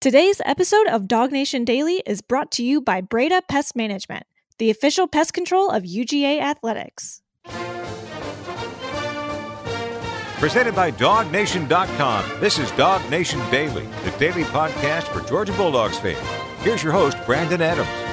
Today's episode of DawgNation Daily is brought to you by Breda Pest Management, the official pest control of UGA Athletics. Presented by DawgNation.com. This is DawgNation Daily, the daily podcast for Georgia Bulldogs fans. Here's your host, Brandon Adams.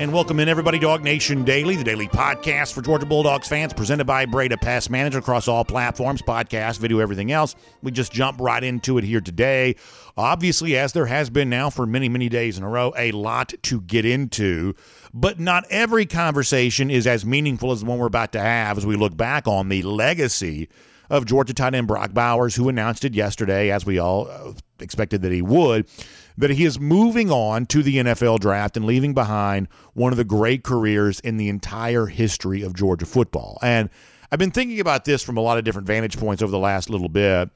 And welcome in, everybody, DawgNation Daily, the daily podcast for Georgia Bulldogs fans, presented by Breda Pest Manager across all platforms, podcast, video, everything else. We just jump right into it here today. Obviously, as there has been now for many, many days in a row, a lot to get into, but not every conversation is as meaningful as the one we're about to have as we look back on the legacy of Georgia tight end Brock Bowers, who announced it yesterday, as we all uh, expected that he would that he is moving on to the NFL draft and leaving behind one of the great careers in the entire history of Georgia football. And I've been thinking about this from a lot of different vantage points over the last little bit.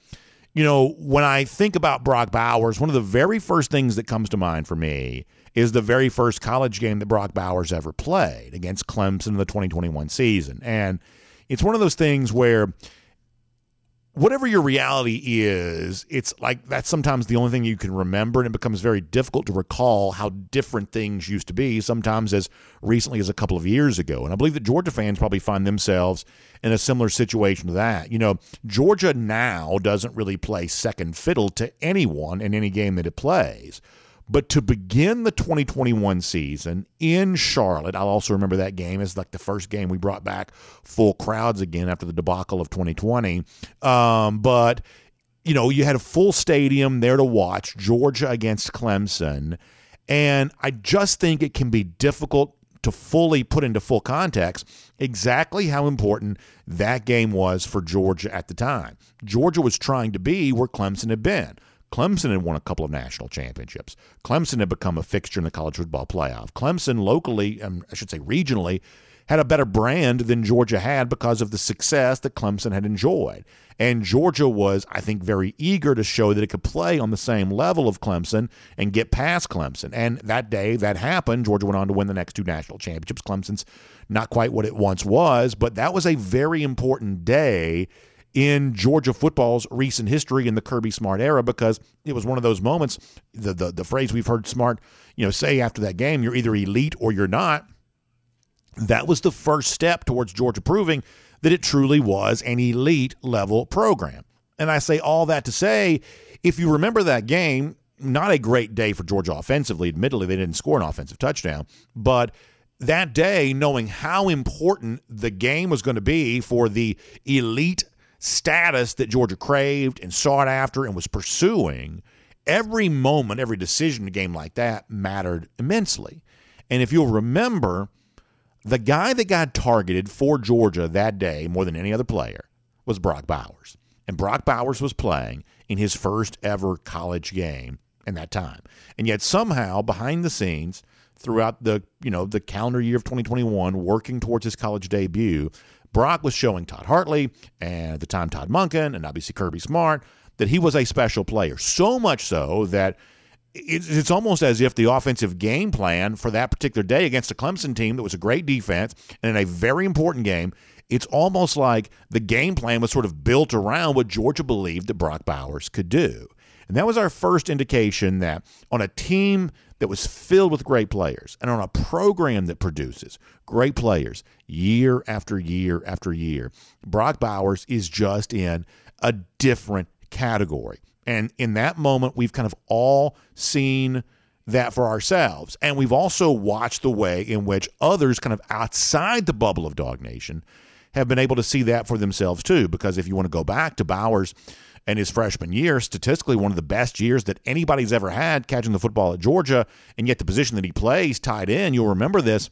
You know, when I think about Brock Bowers, one of the very first things that comes to mind for me is the very first college game that Brock Bowers ever played against Clemson in the 2021 season. And it's one of those things where whatever your reality is, it's like that's sometimes the only thing you can remember, and it becomes very difficult to recall how different things used to be, sometimes as recently as a couple of years ago. And I believe that Georgia fans probably find themselves in a similar situation to that. You know, Georgia now doesn't really play second fiddle to anyone in any game that it plays. But to begin the 2021 season in Charlotte, I'll also remember that game as like the first game we brought back full crowds again after the debacle of 2020. Um, but you know, you had a full stadium there to watch Georgia against Clemson. And I just think it can be difficult to fully put into full context exactly how important that game was for Georgia at the time. Georgia was trying to be where Clemson had been. Clemson had won a couple of national championships. Clemson had become a fixture in the college football playoff. Clemson locally, um, I should say regionally, had a better brand than Georgia had because of the success that Clemson had enjoyed. And Georgia was, I think, very eager to show that it could play on the same level of Clemson and get past Clemson. And that day, that happened. Georgia went on to win the next two national championships. Clemson's not quite what it once was, but that was a very important day in Georgia football's recent history in the Kirby Smart era because it was one of those moments. The, the the phrase we've heard Smart, you know, say after that game, "You're either elite or you're not." That was the first step towards Georgia proving that it truly was an elite level program. And I say all that to say, if you remember that game, not a great day for Georgia offensively. Admittedly, they didn't score an offensive touchdown, but that day, knowing how important the game was going to be for the elite status that Georgia craved and sought after and was pursuing, every moment, every decision in a game like that mattered immensely. And if you'll remember, the guy that got targeted for Georgia that day more than any other player was Brock Bowers. And Brock Bowers was playing in his first ever college game in that time. And yet somehow behind the scenes throughout the, you know, the calendar year of 2021 working towards his college debut, Brock was showing Todd Hartley and at the time Todd Monken and obviously Kirby Smart that he was a special player. So much so that it's almost as if the offensive game plan for that particular day against a Clemson team that was a great defense and in a very important game, it's almost like the game plan was sort of built around what Georgia believed that Brock Bowers could do. And that was our first indication that on a team that was filled with great players and on a program that produces great players year after year after year, Brock Bowers is just in a different category. And in that moment, we've kind of all seen that for ourselves. And we've also watched the way in which others, kind of outside the bubble of DawgNation, have been able to see that for themselves too. Because if you want to go back to Bowers and his freshman year, statistically one of the best years that anybody's ever had catching the football at Georgia, and yet the position that he plays tied in, you'll remember this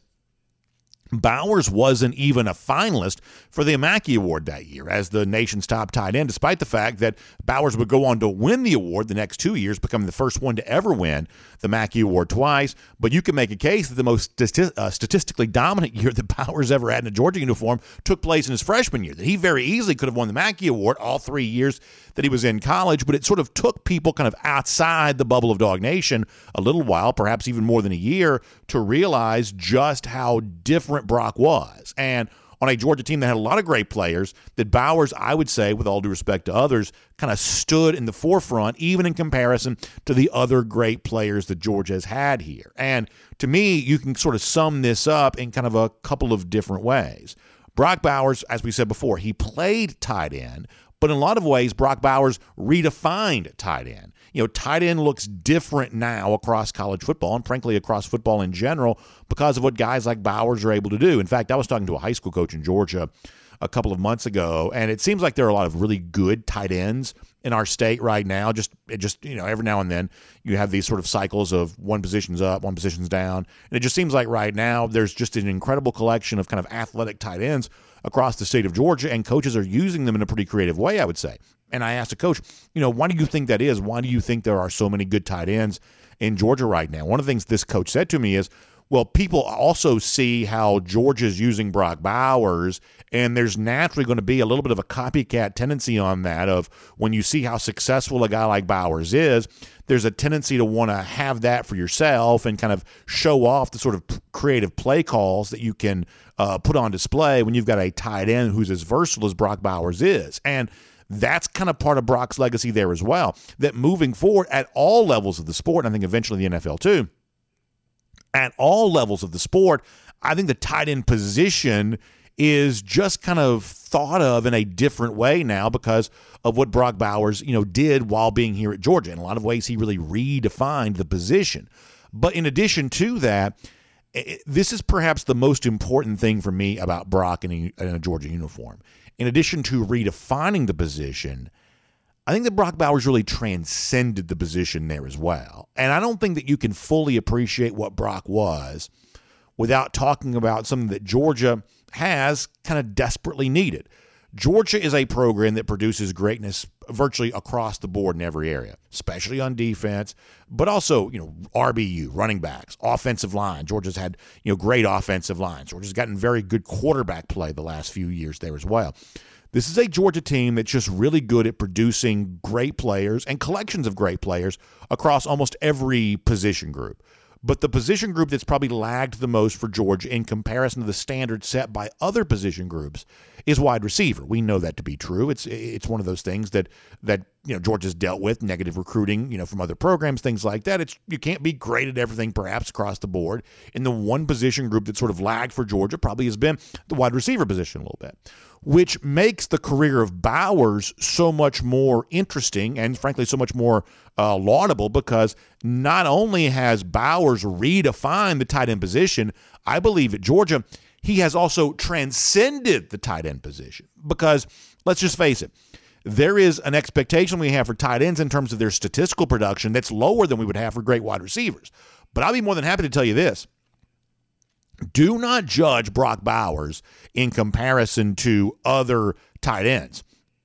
Bowers wasn't even a finalist for the Mackey Award that year as the nation's top tight end, despite the fact that Bowers would go on to win the award the next two years, becoming the first one to ever win the Mackey Award twice. But you can make a case that the most uh, statistically dominant year that Bowers ever had in a Georgia uniform took place in his freshman year, that he very easily could have won the Mackey Award all three years that he was in college, but it sort of took people kind of outside the bubble of DawgNation a little while, perhaps even more than a year, to realize just how different Brock was. And on a Georgia team that had a lot of great players, that Bowers, I would say, with all due respect to others, kind of stood in the forefront, even in comparison to the other great players that Georgia has had here. And to me, you can sort of sum this up in kind of a couple of different ways. Brock Bowers, as we said before, he played tight end, but in a lot of ways, Brock Bowers redefined tight end. You know, tight end looks different now across college football and frankly across football in general because of what guys like Bowers are able to do. In fact, I was talking to a high school coach in Georgia a couple of months ago, and it seems like there are a lot of really good tight ends in our state right now. Just, just you know, every now and then you have these sort of cycles of one position's up, one position's down, and it just seems like right now there's just an incredible collection of kind of athletic tight ends across the state of Georgia, and coaches are using them in a pretty creative way, I would say. And I asked the coach, you know, why do you think that is? Why do you think there are so many good tight ends in Georgia right now? One of the things this coach said to me is, well, people also see how Georgia's using Brock Bowers, and there's naturally going to be a little bit of a copycat tendency on that. Of when you see how successful a guy like Bowers is, there's a tendency to want to have that for yourself and kind of show off the sort of creative play calls that you can uh, put on display when you've got a tight end who's as versatile as Brock Bowers is. And that's kind of part of Brock's legacy there as well. That moving forward at all levels of the sport, and I think eventually the NFL too, at all levels of the sport, I think the tight end position is just kind of thought of in a different way now because of what Brock Bowers, you know, did while being here at Georgia. In a lot of ways, he really redefined the position. But in addition to that, this is perhaps the most important thing for me about Brock in a, in a Georgia uniform. In addition to redefining the position, I think that Brock Bowers really transcended the position there as well. And I don't think that you can fully appreciate what Brock was without talking about something that Georgia has kind of desperately needed. Georgia is a program that produces greatness virtually across the board in every area, especially on defense, but also, you know, RBU, running backs, offensive line. Georgia's had, you know, great offensive lines. Georgia's gotten very good quarterback play the last few years there as well. This is a Georgia team that's just really good at producing great players and collections of great players across almost every position group. But the position group that's probably lagged the most for Georgia in comparison to the standards set by other position groups is wide receiver. We know that to be true. It's it's one of those things that that you know Georgia's dealt with negative recruiting, you know, from other programs, things like that. It's you can't be great at everything perhaps across the board. And the one position group that sort of lagged for Georgia probably has been the wide receiver position a little bit which makes the career of Bowers so much more interesting and, frankly, so much more uh, laudable because not only has Bowers redefined the tight end position, I believe at Georgia, he has also transcended the tight end position because let's just face it. There is an expectation we have for tight ends in terms of their statistical production that's lower than we would have for great wide receivers. But I'll be more than happy to tell you this do not judge Brock Bowers in comparison to other tight ends.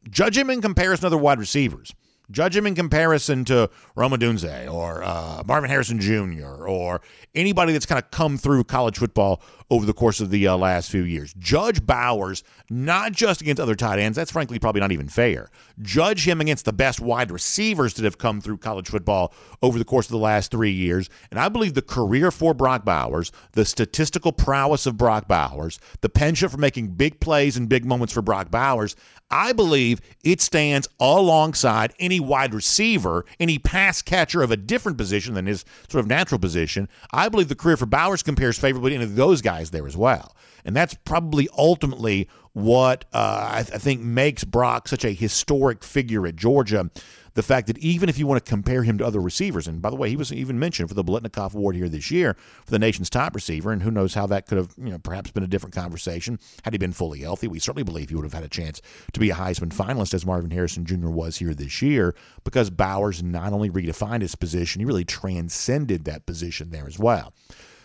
Judge him in comparison to other wide receivers. Judge him in comparison to Rome Odunze or uh, Marvin Harrison Jr. or anybody that's kind of come through college football over the course of the uh, last few years. Judge Bowers not just against other tight ends. That's frankly probably not even fair. Judge him against the best wide receivers that have come through college football over the course of the last three years. And I believe the career for Brock Bowers, the statistical prowess of Brock Bowers, the penchant for making big plays and big moments for Brock Bowers, I believe it stands alongside any wide receiver, any pass catcher of a different position than his sort of natural position. I believe the career for Bowers compares favorably to those guys there as well. And that's probably ultimately what uh, I, th- I think makes Brock such a historic figure at Georgia the fact that even if you want to compare him to other receivers, and by the way, he was even mentioned for the Biletnikoff Award here this year for the nation's top receiver, and who knows how that could have, you know, perhaps been a different conversation had he been fully healthy. We certainly believe he would have had a chance to be a Heisman finalist as Marvin Harrison Jr. was here this year because Bowers not only redefined his position, he really transcended that position there as well.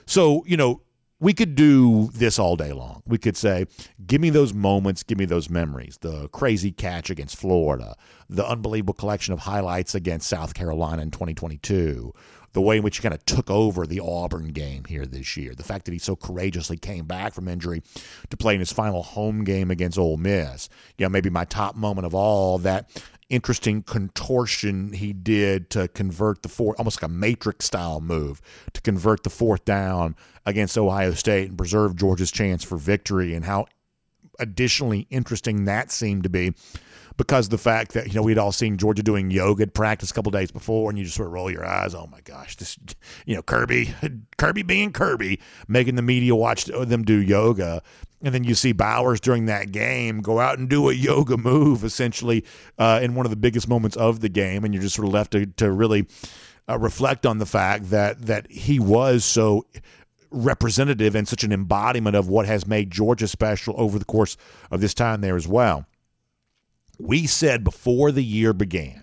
So, you know, we could do this all day long. We could say, give me those moments, give me those memories. The crazy catch against Florida, the unbelievable collection of highlights against South Carolina in 2022, the way in which he kind of took over the Auburn game here this year, the fact that he so courageously came back from injury to play in his final home game against Ole Miss. You know, maybe my top moment of all that interesting contortion he did to convert the fourth, almost like a matrix style move to convert the fourth down against Ohio State and preserve Georgia's chance for victory, and how additionally interesting that seemed to be because the fact that you know we'd all seen Georgia doing yoga practice a couple days before, and you just sort of roll your eyes. Oh my gosh, this you know Kirby, Kirby being Kirby, making the media watch them do yoga, and then you see Bowers during that game go out and do a yoga move essentially uh, in one of the biggest moments of the game, and you're just sort of left to, to really uh, reflect on the fact that that he was so representative and such an embodiment of what has made Georgia special over the course of this time there as well. We said before the year began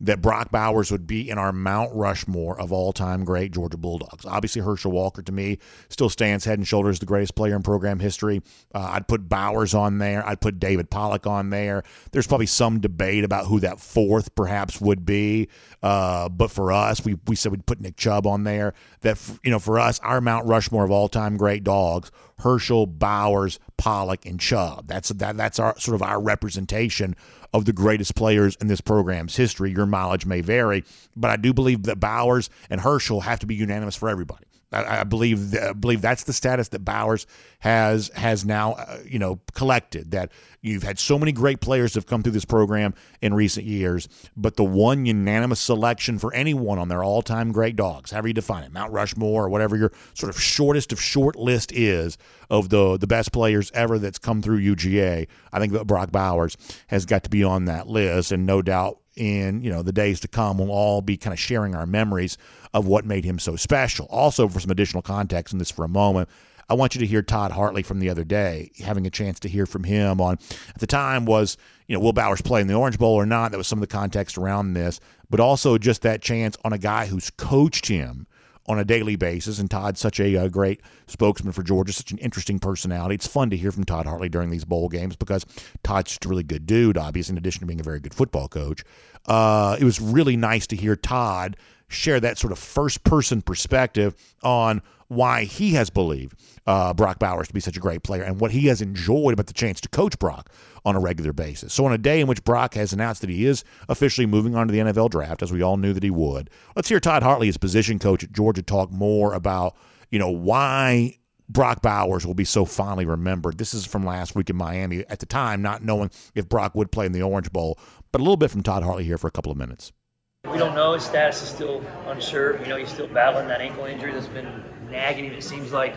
that Brock Bowers would be in our Mount Rushmore of all time great Georgia Bulldogs. Obviously, Herschel Walker to me still stands head and shoulders the greatest player in program history. Uh, I'd put Bowers on there. I'd put David Pollack on there. There's probably some debate about who that fourth perhaps would be. Uh, but for us, we, we said we'd put Nick Chubb on there. That, you know, for us, our Mount Rushmore of all time great dogs Herschel, Bowers, Pollack, and Chubb. That's that, that's our sort of our representation of the greatest players in this program's history. Your mileage may vary, but I do believe that Bowers and Herschel have to be unanimous for everybody. I, I believe I believe that's the status that Bowers has has now uh, you know collected. That you've had so many great players have come through this program in recent years, but the one unanimous selection for anyone on their all time great dogs, however you define it, Mount Rushmore or whatever your sort of shortest of short list is of the the best players ever that's come through UGA, I think that Brock Bowers has got to be on that list, and no doubt in you know the days to come we'll all be kind of sharing our memories of what made him so special also for some additional context in this for a moment i want you to hear todd hartley from the other day having a chance to hear from him on at the time was you know will bowers playing the orange bowl or not that was some of the context around this but also just that chance on a guy who's coached him on a daily basis. And Todd's such a, a, uh, great spokesman for Georgia, such an interesting personality. It's fun to hear from Todd Hartley during these bowl games because Todd's just a really good dude, obviously, in addition to being a very good football coach. Uh, it was really nice to hear Todd share that sort of first person perspective on why he has believed uh, Brock Bowers to be such a great player and what he has enjoyed about the chance to coach Brock on a regular basis. So, on a day in which Brock has announced that he is officially moving on to the NFL draft, as we all knew that he would, let's hear Todd Hartley, his position coach at Georgia, talk more about you know why Brock Bowers will be so fondly remembered. This is from last week in Miami. At the time, not knowing if Brock would play in the Orange Bowl, but a little bit from Todd Hartley here for a couple of minutes. We don't know. His status is still unsure. You know, he's still battling that ankle injury that's been nagging him. It seems like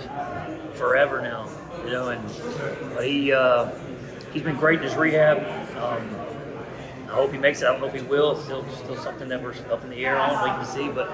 forever now. You know, and but he uh, he's been great in his rehab. Um, I hope he makes it. I don't know if he will. It's still still something that we're up in the air on, waiting to see. But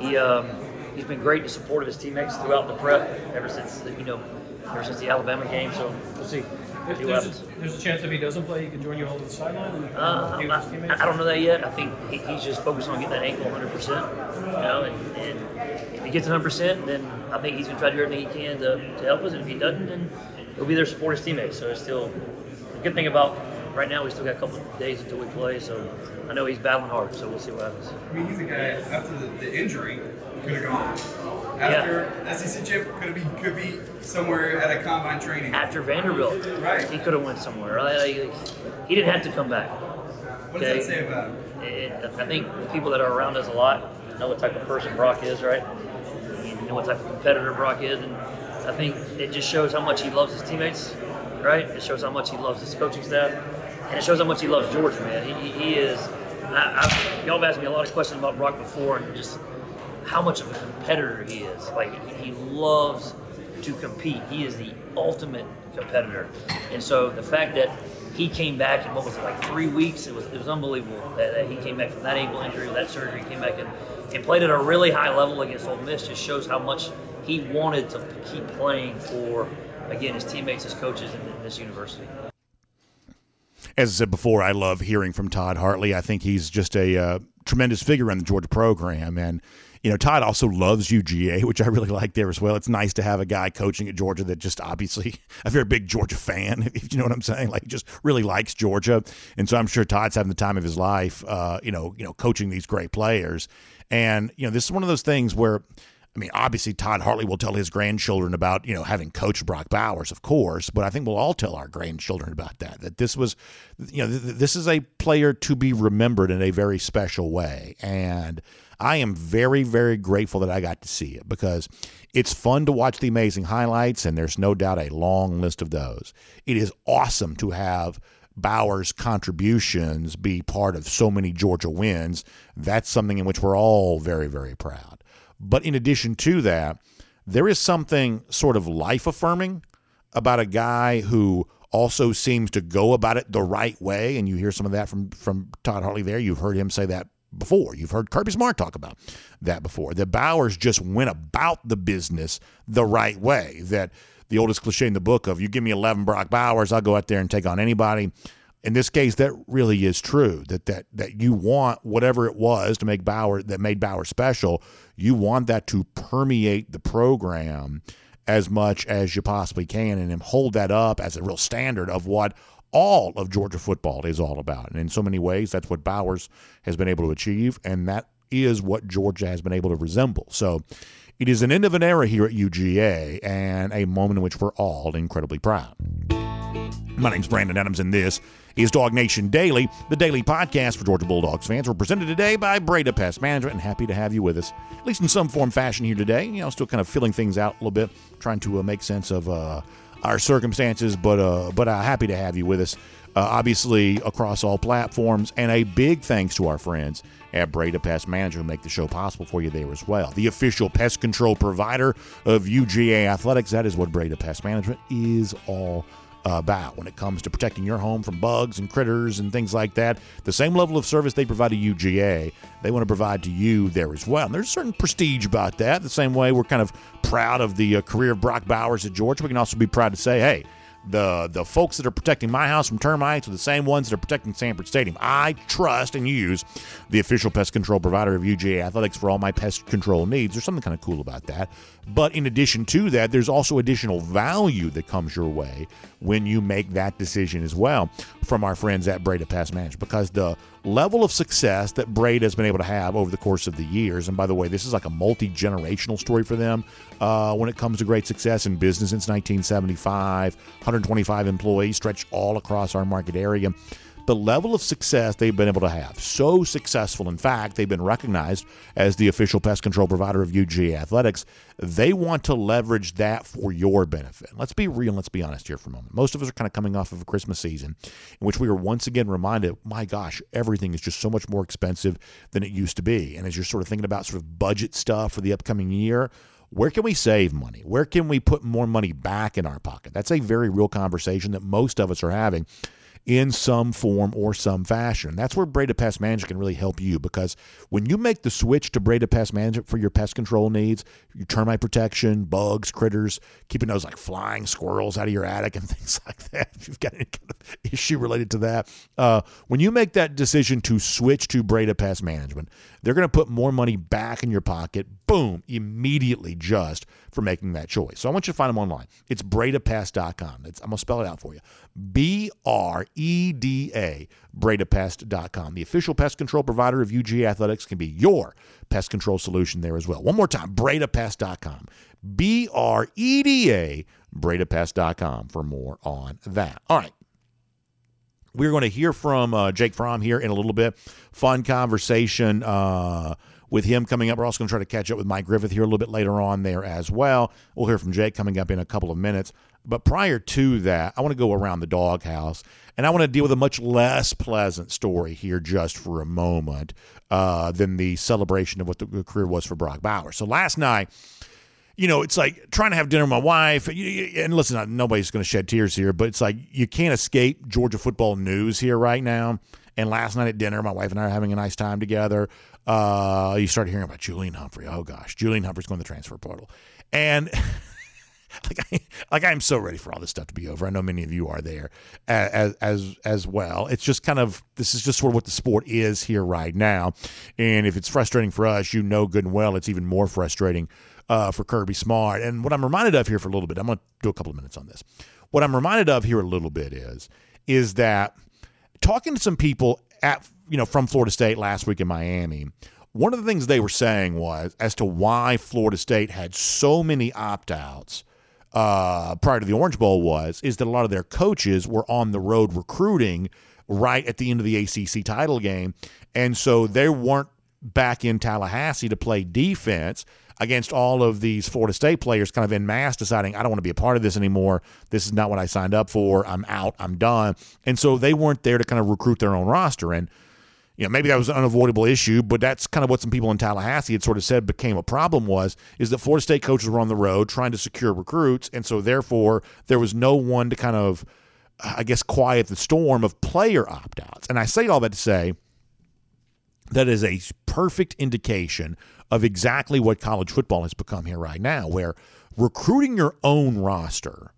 he um, he's been great in support of his teammates throughout the prep ever since you know ever since the Alabama game. So we'll see. There's, there's, a, there's, a, chance if he doesn't play, he can join you all to the sideline. Uh, I, I, don't know that yet. I think he, he's just focused on getting that ankle 100. percent You know, and, and, if he gets 100, percent then I think he's gonna try to do everything he can to, to help us. And if he doesn't, then he'll be there to support his teammates. So it's still the good thing about right now. We still got a couple of days until we play, so I know he's battling hard. So we'll see what happens. I mean, he's a guy after the, the injury could have gone. After yeah. SEC chip, could be could be somewhere at a combine training. After Vanderbilt, right? He could have went somewhere. Like, he didn't have to come back. What okay? does that say about him? It, I think people that are around us a lot know what type of person Brock is, right? You know what type of competitor Brock is, and I think it just shows how much he loves his teammates, right? It shows how much he loves his coaching staff, and it shows how much he loves Georgia, man. He, he is. I, I, y'all have asked me a lot of questions about Brock before, and just how much of a competitor he is. Like he loves to compete. He is the ultimate competitor. And so the fact that he came back in what was it like three weeks, it was it was unbelievable that, that he came back from that ankle injury, that surgery, came back and, and played at a really high level against Ole Miss. Just shows how much he wanted to keep playing for again his teammates, his coaches, in this university as I said before, I love hearing from Todd Hartley. I think he's just a uh, tremendous figure in the Georgia program, and you know, Todd also loves UGA, which I really like there as well. It's nice to have a guy coaching at Georgia that just obviously a very big Georgia fan, if you know what I'm saying. Like, just really likes Georgia, and so I'm sure Todd's having the time of his life. Uh, you know, you know, coaching these great players, and you know, this is one of those things where I mean, obviously Todd Hartley will tell his grandchildren about, you know, having coached Brock Bowers, of course, but I think we'll all tell our grandchildren about that. That this was, you know, th- this is a player to be remembered in a very special way. And I am very, very grateful that I got to see it because it's fun to watch the amazing highlights, and there's no doubt a long list of those. It is awesome to have Bowers' contributions be part of so many Georgia wins. That's something in which we're all very, very proud. But in addition to that, there is something sort of life affirming about a guy who also seems to go about it the right way. And you hear some of that from, from Todd Hartley there. You've heard him say that before. You've heard Kirby Smart talk about that before. That Bowers just went about the business the right way. That the oldest cliche in the book of you give me 11 Brock Bowers, I'll go out there and take on anybody in this case, that really is true. That that that you want whatever it was to make Bauer that made Bauer special. You want that to permeate the program as much as you possibly can, and hold that up as a real standard of what all of Georgia football is all about. And in so many ways, that's what Bowers has been able to achieve, and that is what Georgia has been able to resemble. So. It is an end of an era here at UGA and a moment in which we're all incredibly proud. My name's Brandon Adams, and this is DawgNation Daily, the daily podcast for Georgia Bulldogs fans. We're presented today by Breda Pest Management, and happy to have you with us, at least in some form, fashion here today. You know, still kind of filling things out a little bit, trying to uh, make sense of uh, our circumstances, but uh, but uh, happy to have you with us. Uh, obviously, across all platforms, and a big thanks to our friends at Breda Pest Management who make the show possible for you there as well. The official pest control provider of UGA Athletics. That is what Breda Pest Management is all about when it comes to protecting your home from bugs and critters and things like that. The same level of service they provide to UGA, they want to provide to you there as well. And there's a certain prestige about that. The same way we're kind of proud of the uh, career of Brock Bowers at Georgia, we can also be proud to say, hey, the the folks that are protecting my house from termites are the same ones that are protecting Sanford Stadium. I trust and use the official pest control provider of UGA Athletics for all my pest control needs. There's something kind of cool about that. But in addition to that, there's also additional value that comes your way when you make that decision as well from our friends at Breda Pest Management because the level of success that Breda has been able to have over the course of the years, and by the way, this is like a multi generational story for them uh, when it comes to great success in business since 1975, 125 employees stretched all across our market area the level of success they've been able to have. So successful, in fact, they've been recognized as the official pest control provider of UGA Athletics. They want to leverage that for your benefit. Let's be real, let's be honest here for a moment. Most of us are kind of coming off of a Christmas season in which we were once again reminded, my gosh, everything is just so much more expensive than it used to be. And as you're sort of thinking about sort of budget stuff for the upcoming year, where can we save money? Where can we put more money back in our pocket? That's a very real conversation that most of us are having in some form or some fashion. That's where Breda Pest Management can really help you because when you make the switch to Breda Pest Management for your pest control needs, your termite protection, bugs, critters, keeping those like flying squirrels out of your attic and things like that, if you've got any kind of issue related to that, uh, when you make that decision to switch to Breda Pest Management, they're going to put more money back in your pocket, boom, immediately just for making that choice. So I want you to find them online. It's bredapest.com. It's, I'm going to spell it out for you. B R E D A, bredapest.com. The official pest control provider of UGA Athletics can be your pest control solution there as well. One more time, bredapest.com. B R E D A, bredapest.com for more on that. All right. We're going to hear from uh, Jake Fromm here in a little bit. Fun conversation uh, with him coming up. We're also going to try to catch up with Mike Griffith here a little bit later on there as well. We'll hear from Jake coming up in a couple of minutes. But prior to that, I want to go around the doghouse and I want to deal with a much less pleasant story here just for a moment uh, than the celebration of what the career was for Brock Bauer. So last night, you know, it's like trying to have dinner with my wife. And listen, nobody's going to shed tears here, but it's like you can't escape Georgia football news here right now. And last night at dinner, my wife and I are having a nice time together. Uh, you start hearing about Julian Humphrey. Oh gosh, Julian Humphrey's going to the transfer portal, and like I, like I'm so ready for all this stuff to be over. I know many of you are there as as as well. It's just kind of this is just sort of what the sport is here right now, and if it's frustrating for us, you know good and well, it's even more frustrating uh, for Kirby Smart. And what I'm reminded of here for a little bit, I'm going to do a couple of minutes on this. What I'm reminded of here a little bit is is that talking to some people at you know from Florida State last week in Miami one of the things they were saying was as to why Florida State had so many opt outs uh, prior to the Orange Bowl was is that a lot of their coaches were on the road recruiting right at the end of the ACC title game, and so they weren't back in Tallahassee to play defense against all of these Florida State players kind of in mass deciding, I don't want to be a part of this anymore. This is not what I signed up for. I'm out. I'm done. And so they weren't there to kind of recruit their own roster. And, you know, maybe that was an unavoidable issue, but that's kind of what some people in Tallahassee had sort of said became a problem was, is that Florida State coaches were on the road trying to secure recruits. And so therefore there was no one to kind of, I guess, quiet the storm of player opt outs. And I say all that to say, that is a perfect indication of exactly what college football has become here right now, where recruiting your own roster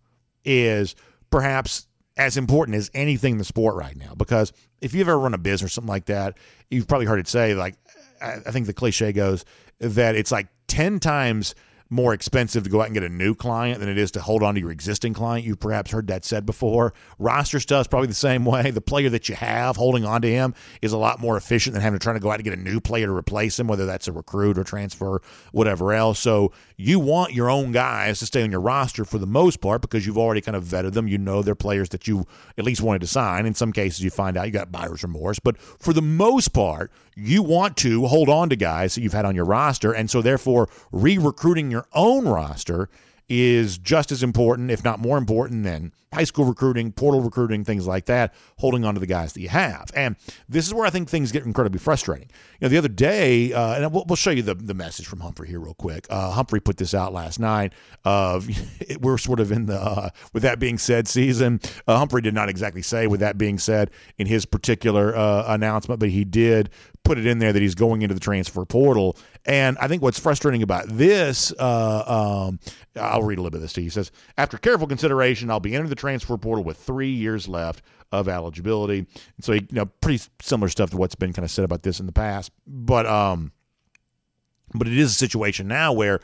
is perhaps as important as anything in the sport right now. Because if you've ever run a business or something like that, you've probably heard it say, like, I think the cliche goes that it's like 10 times more expensive to go out and get a new client than it is to hold on to your existing client. You've perhaps heard that said before. Roster stuff is probably the same way. The player that you have holding on to him is a lot more efficient than having to try to go out and get a new player to replace him, whether that's a recruit or transfer, whatever else. So you want your own guys to stay on your roster for the most part because you've already kind of vetted them. You know they're players that you at least wanted to sign. In some cases, you find out you got buyer's remorse, but for the most part, you want to hold on to guys that you've had on your roster. And so, therefore, re recruiting your own roster is just as important, if not more important, than high school recruiting, portal recruiting, things like that, holding on to the guys that you have. And this is where I think things get incredibly frustrating. You know, the other day, uh, and we'll, we'll, show you the, the message from Humphrey here real quick. Uh, Humphrey put this out last night. Of we're sort of in the uh, with that being said season. Uh, Humphrey did not exactly say with that being said in his particular uh, announcement, but he did put it in there that he's going into the transfer portal. And I think what's frustrating about this, uh, um, I'll read a little bit of this to you. He says, After careful consideration, I'll be entering the transfer portal with three years left of eligibility. And so, you know, pretty similar stuff to what's been kind of said about this in the past. But, um, but it is a situation now where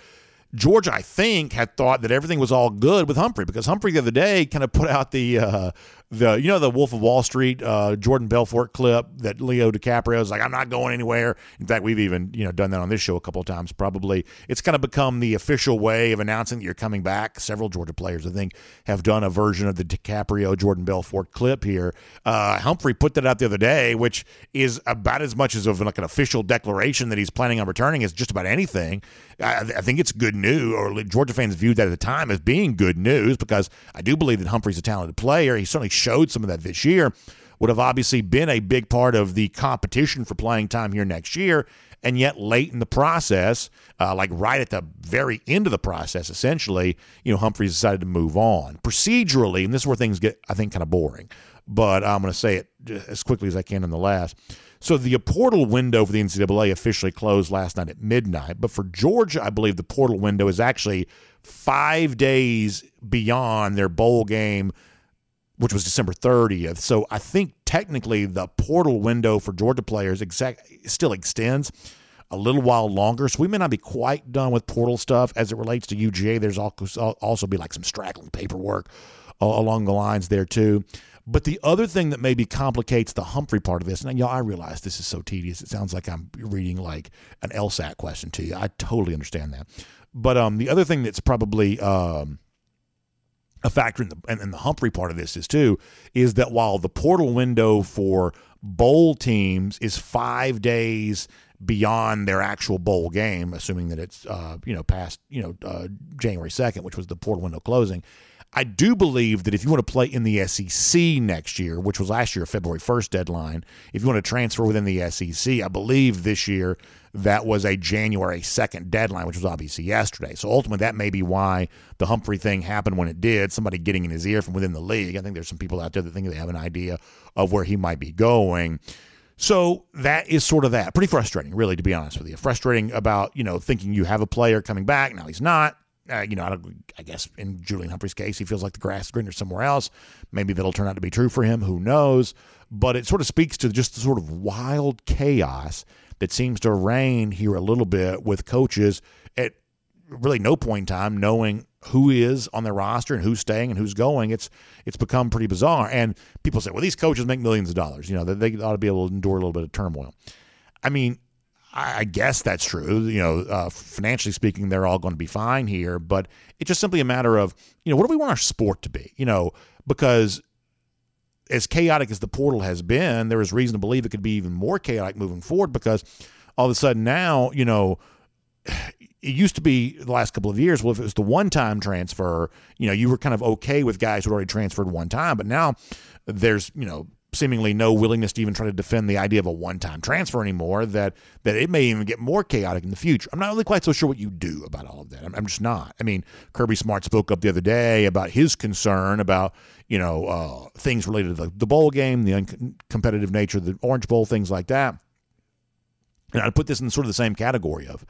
Georgia, I think, had thought that everything was all good with Humphrey because Humphrey the other day kind of put out the uh, the you know the Wolf of Wall Street uh, Jordan Belfort clip that Leo DiCaprio is like I'm not going anywhere. In fact, we've even you know done that on this show a couple of times. Probably it's kind of become the official way of announcing that you're coming back. Several Georgia players I think have done a version of the DiCaprio Jordan Belfort clip here. Uh, Humphrey put that out the other day, which is about as much as of like an official declaration that he's planning on returning as just about anything. I, I think it's good news, or Georgia fans viewed that at the time as being good news because I do believe that Humphrey's a talented player. He certainly showed some of that this year, would have obviously been a big part of the competition for playing time here next year. And yet, late in the process, uh, like right at the very end of the process, essentially, you know, Humphreys decided to move on. Procedurally, and this is where things get, I think, kind of boring, but I'm going to say it as quickly as I can in the last. So the portal window for the NCAA officially closed last night at midnight, but for Georgia, I believe the portal window is actually five days beyond their bowl game which was December 30th. So I think technically the portal window for Georgia players exact still extends a little while longer. So we may not be quite done with portal stuff as it relates to UGA. There's also be like some straggling paperwork along the lines there too. But the other thing that maybe complicates the Humphrey part of this, and y'all, I realize this is so tedious. It sounds like I'm reading like an LSAT question to you. I totally understand that. But um, the other thing that's probably um, a factor in the and, the Humphrey part of this is too is that while the portal window for bowl teams is five days beyond their actual bowl game, assuming that it's uh, you know past you know uh, January second, which was the portal window closing. I do believe that if you want to play in the SEC next year, which was last year February 1st deadline, if you want to transfer within the SEC, I believe this year that was a January 2nd deadline, which was obviously yesterday. So ultimately, that may be why the Humphrey thing happened when it did. Somebody getting in his ear from within the league. I think there's some people out there that think they have an idea of where he might be going. So that is sort of that. Pretty frustrating, really, to be honest with you. Frustrating about, you know, thinking you have a player coming back. Now he's not. Uh, you know, I, I, guess in Julian Humphrey's case, he feels like the grass is greener somewhere else. Maybe that'll turn out to be true for him. Who knows? But it sort of speaks to just the sort of wild chaos that seems to reign here a little bit with coaches at really no point in time knowing who is on their roster and who's staying and who's going. It's it's become pretty bizarre. And people say, well, these coaches make millions of dollars. You know, they, they ought to be able to endure a little bit of turmoil. I mean, I guess that's true. You know, uh, financially speaking, they're all going to be fine here, but it's just simply a matter of, you know, what do we want our sport to be? You know, because as chaotic as the portal has been, there is reason to believe it could be even more chaotic moving forward because all of a sudden now, you know, it used to be the last couple of years, well, if it was the one time transfer, you know, you were kind of okay with guys who already transferred one time, but now there's, you know, seemingly no willingness to even try to defend the idea of a one-time transfer anymore that that it may even get more chaotic in the future. I'm not really quite so sure what you do about all of that. I'm, I'm just not. I mean kirby smart spoke up the other day about his concern about you know uh, things related to the, the bowl game the uncompetitive nature of the orange bowl things like that and i put this in sort of the same category of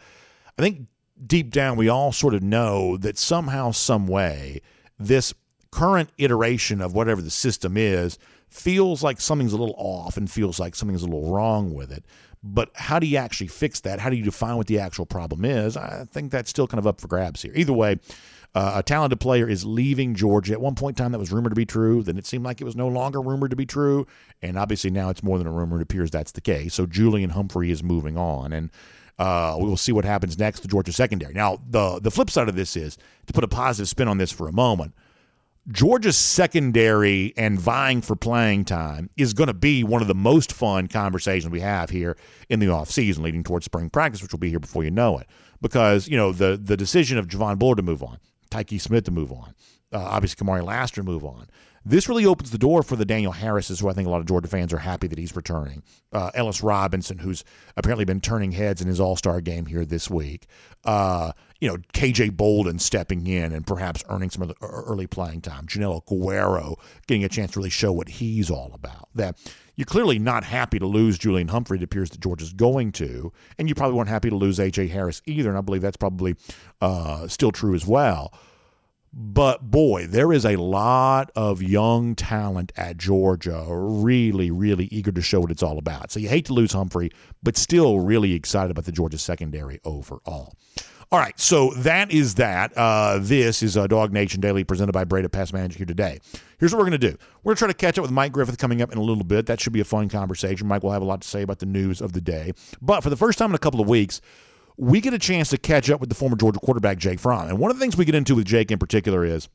i think deep down we all sort of know that somehow some way this current iteration of whatever the system is feels like something's a little off and feels like something's a little wrong with it. But how do you actually fix that? How do you define what the actual problem is? I think that's still kind of up for grabs here. Either way, uh, a talented player is leaving Georgia. At one point in time, that was rumored to be true. Then it seemed like it was no longer rumored to be true. And obviously now it's more than a rumor. It appears that's the case. So Julian Humphrey is moving on. And uh, we will see what happens next to Georgia secondary. Now, the, the flip side of this is to put a positive spin on this for a moment – Georgia's secondary and vying for playing time is going to be one of the most fun conversations we have here in the offseason leading towards spring practice, which will be here before you know it. Because, you know, the the decision of Javon Bullard to move on, Tykee Smith to move on, uh, obviously Kamari Lassiter to move on. This really opens the door for the Daniel Harrises, who I think a lot of Georgia fans are happy that he's returning. Uh, Ellis Robinson, who's apparently been turning heads in his All Star game here this week. Uh, you know, KJ Bolden stepping in and perhaps earning some early playing time. Joenel Aguero getting a chance to really show what he's all about. That you're clearly not happy to lose Julian Humphrey. It appears that Georgia's going to, and you probably weren't happy to lose A.J. Harris either. And I believe that's probably uh, still true as well. But boy, there is a lot of young talent at Georgia, really, really eager to show what it's all about. So you hate to lose Humphrey, but still really excited about the Georgia secondary overall. All right, so that is that. Uh, this is a DawgNation Daily presented by Breda Pest Manager here today. Here's what we're going to do. We're going to try to catch up with Mike Griffith coming up in a little bit. That should be a fun conversation. Mike will have a lot to say about the news of the day. But for the first time in a couple of weeks, we get a chance to catch up with the former Georgia quarterback, Jake Fromm. And one of the things we get into with Jake in particular is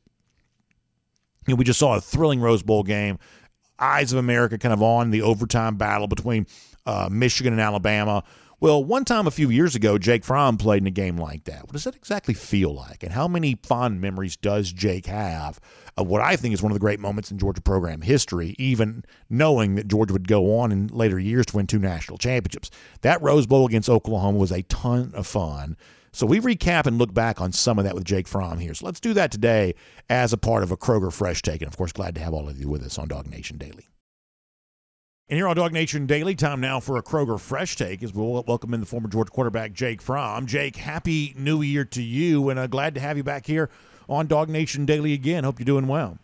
you know, we just saw a thrilling Rose Bowl game. Eyes of America kind of on the overtime battle between uh, Michigan and Alabama. Well, one time a few years ago, Jake Fromm played in a game like that. What does that exactly feel like? And how many fond memories does Jake have of what I think is one of the great moments in Georgia program history, even knowing that Georgia would go on in later years to win two national championships? That Rose Bowl against Oklahoma was a ton of fun. So we recap and look back on some of that with Jake Fromm here. So let's do that today as a part of a Kroger Fresh Take. And of course, glad to have all of you with us on DawgNation Daily. And here on DawgNation Daily, time now for a Kroger Fresh Take as we'll welcome in the former Georgia quarterback, Jake Fromm. Jake, happy new year to you, and uh, glad to have you back here on DawgNation Daily again. Hope you're doing well.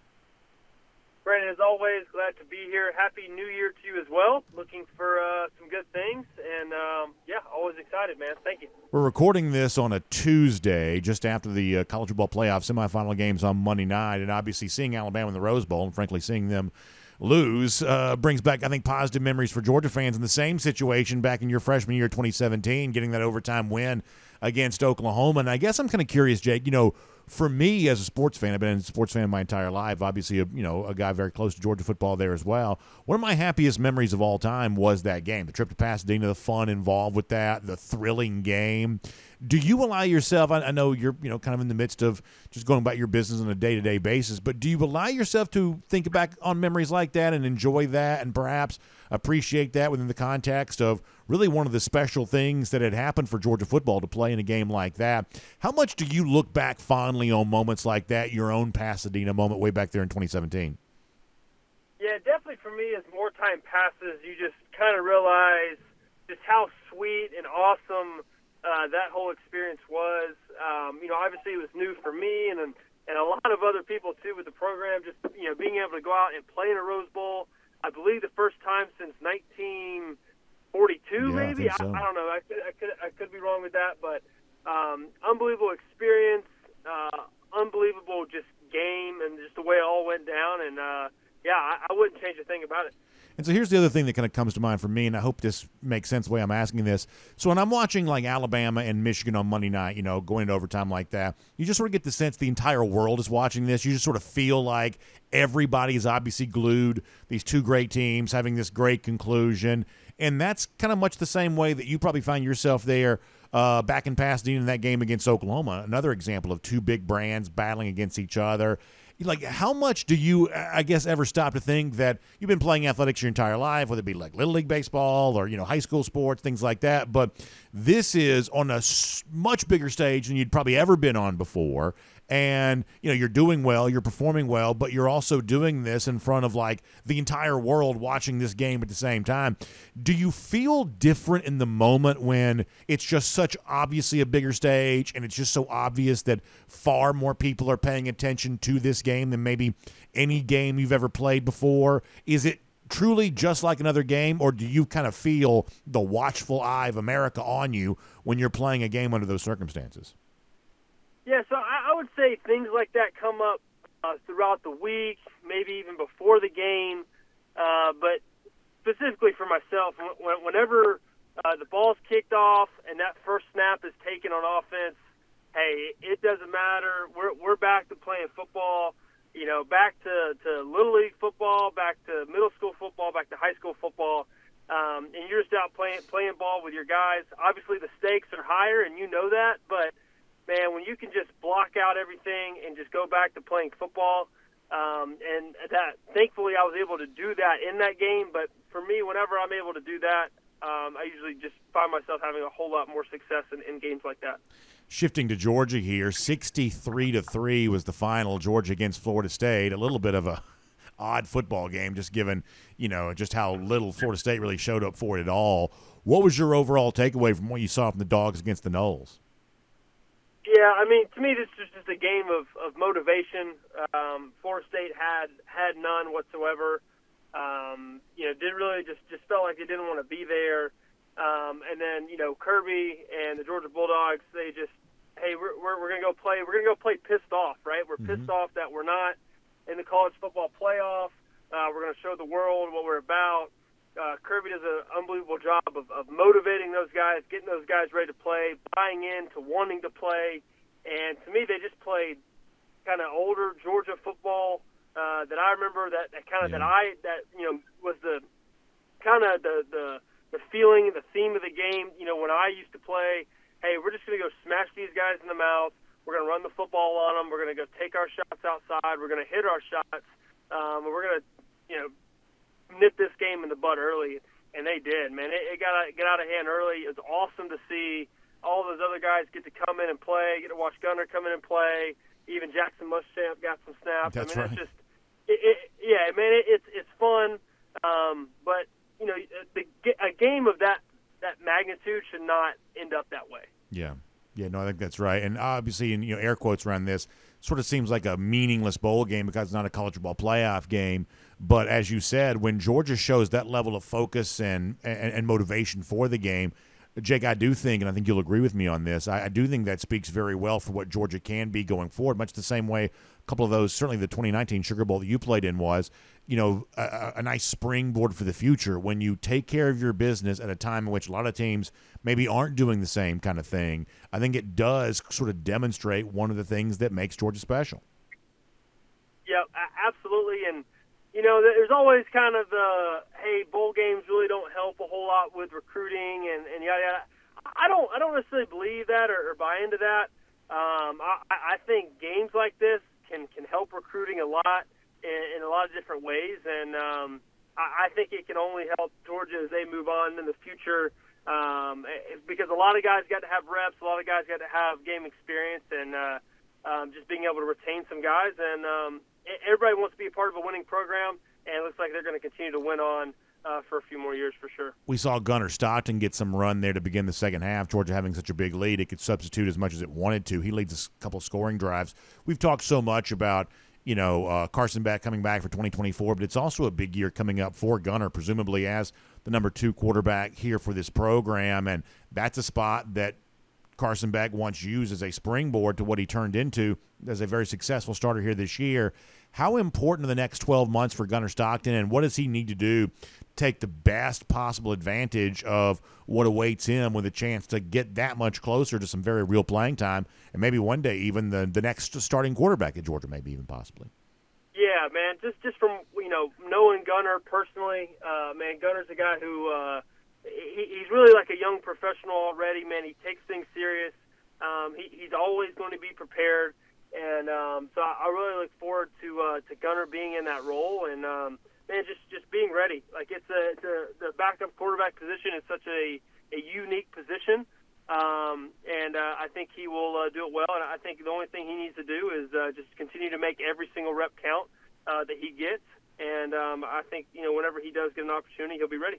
Brandon, as always, glad to be here. Happy New Year to you as well. Looking for uh, some good things, and um, yeah, always excited, man. Thank you. We're recording this on a Tuesday, just after the uh, college football playoff semifinal games on Monday night, and obviously seeing Alabama in the Rose Bowl, and frankly seeing them lose uh, brings back, I think, positive memories for Georgia fans in the same situation back in your freshman year, 2017, getting that overtime win against Oklahoma. And I guess I'm kind of curious, Jake. You know, for me as a sports fan, I've been a sports fan my entire life. Obviously, a, you know, a guy very close to Georgia football there as well. One of my happiest memories of all time was that game, the trip to Pasadena, the fun involved with that, the thrilling game do you allow yourself I, I, know you're you know kind of in the midst of just going about your business on a day-to-day basis but do you allow yourself to think back on memories like that and enjoy that and perhaps appreciate that within the context of really one of the special things that had happened for Georgia football to play in a game like that? How much do you look back fondly on moments like that your own Pasadena moment way back there in 2017 yeah definitely for me as more time passes you just kind of realize just how sweet and awesome uh, that whole experience was. Um, you know, obviously it was new for me and and a lot of other people too with the program. Just you know, being able to go out and play in a Rose Bowl. I believe the first time since 1942, yeah, maybe. I, so. I, I, don't know. I could, I could I could be wrong with that, but um, unbelievable experience, uh, unbelievable just game, and just the way it all went down. And uh, yeah, I, I wouldn't change a thing about it. And so here's the other thing that kind of comes to mind for me, and I hope this makes sense the way I'm asking this. So when I'm watching like Alabama and Michigan on Monday night, you know, going into overtime like that, you just sort of get the sense the entire world is watching this. You just sort of feel like everybody is obviously glued. These two great teams having this great conclusion, and that's kind of much the same way that you probably find yourself there uh, back in Pasadena in that game against Oklahoma. Another example of two big brands battling against each other. Like, how much do you, I guess, ever stop to think that you've been playing athletics your entire life, whether it be like little league baseball or you know high school sports, things like that? But this is on a much bigger stage than you'd probably ever been on before, and you know you're doing well you're performing well but you're also doing this in front of like the entire world watching this game at the same time do you feel different in the moment when it's just such obviously a bigger stage and it's just so obvious that far more people are paying attention to this game than maybe any game you've ever played before is it truly just like another game, or do you kind of feel the watchful eye of America on you when you're playing a game under those circumstances? Yeah, so I, would say things like that come up uh, throughout the week, maybe even before the game. Uh, but specifically for myself, when, whenever uh, the ball's kicked off and that first snap is taken on offense, hey, it doesn't matter. We're we're back to playing football. You know, back to to little league football, back to middle school football, back to high school football. Um, and you're just out playing playing ball with your guys. Obviously, the stakes are higher, and you know that. But man, when you can just block out everything and just go back to playing football, um, and that thankfully I was able to do that in that game. But for me, whenever I'm able to do that, um, I usually just find myself having a whole lot more success in, in games like that. Shifting to Georgia here, sixty-three to three was the final. Georgia against Florida State. A little bit of a odd football game, just given you know just how little Florida State really showed up for it at all. What was your overall takeaway from what you saw from the Dogs against the Noles? Yeah, I mean, to me, this is just a game of, of motivation. Um, Florida State had had none whatsoever. Um, you know, did really just just felt like they didn't want to be there. Um, and then you know, Kirby and the Georgia Bulldogs, they just, hey, we're we're, we're gonna go play. We're gonna go play pissed off, right? We're mm-hmm. pissed off that we're not in the college football playoff. Uh, we're gonna show the world what we're about uh, Kirby does an unbelievable job of, of motivating those guys, getting those guys ready to play, buying in to wanting to play. And to me, they just played kind of older Georgia football uh, that I remember. That, that kind of yeah. that I that you know was the kind of the the the feeling, the theme of the game. You know, when I used to play, hey, we're just going to go smash these guys in the mouth. We're going to run the football on them. We're going to go take our shots outside. We're going to hit our shots. Um, and we're going to, you know, nip this game in the bud early, and they did. Man, it, it got get out of hand early. It was awesome to see all those other guys get to come in and play. Get to watch Gunner come in and play. Even Jackson Muschamp got some snaps. That's I mean, right. it's just, it, it, yeah, man, it, it's it's fun. Um, but you know, the, a game of that that magnitude should not end up that way. Yeah. Yeah, no, I think that's right. And obviously, and you know, air quotes around this sort of seems like a meaningless bowl game because it's not a college football playoff game. But as you said, when Georgia shows that level of focus and, and, and motivation for the game, Jake, I do think, and I think you'll agree with me on this, I, I, do think that speaks very well for what Georgia can be going forward, much the same way a couple of those, certainly the 2019 Sugar Bowl that you played in was, you know, a, a nice springboard for the future. When you take care of your business at a time in which a lot of teams maybe aren't doing the same kind of thing, I think it does sort of demonstrate one of the things that makes Georgia special. Yeah, absolutely. And you know, there's always kind of the hey, bowl games really don't help a whole lot with recruiting and and yada yada. I don't I don't necessarily believe that or, or buy into that. Um, I, I think games like this can can help recruiting a lot in, in a lot of different ways, and um, I, I think it can only help Georgia as they move on in the future. Um, because a lot of guys got to have reps, a lot of guys got to have game experience, and uh, um, just being able to retain some guys. And um, everybody wants to be a part of a winning program, and it looks like they're going to continue to win on uh, for a few more years for sure. We saw Gunner Stockton get some run there to begin the second half. Georgia having such a big lead, it could substitute as much as it wanted to. He leads a couple scoring drives. We've talked so much about you know uh, Carson Beck coming back for 2024, but it's also a big year coming up for Gunner, presumably as the number two quarterback here for this program, and that's a spot that Carson Beck once used as a springboard to what he turned into as a very successful starter here this year. How important are the next 12 months for Gunner Stockton, and what does he need to do to take the best possible advantage of what awaits him with a chance to get that much closer to some very real playing time, and maybe one day even the, the next starting quarterback at Georgia, maybe even possibly? Yeah, man. Just just from you know knowing Gunner personally, uh, man, Gunner's a guy who uh, he, he's really like a young professional already. Man, he takes things serious. Um, he, he's always going to be prepared, and um, so I, I really look forward to uh, to Gunner being in that role and um, man, just just being ready. Like it's a, it's a the backup quarterback position is such a a unique position. Um, and uh, I think he will uh, do it well. And I think the only thing he needs to do is uh, just continue to make every single rep count uh, that he gets. And um, I think you know whenever he does get an opportunity, he'll be ready.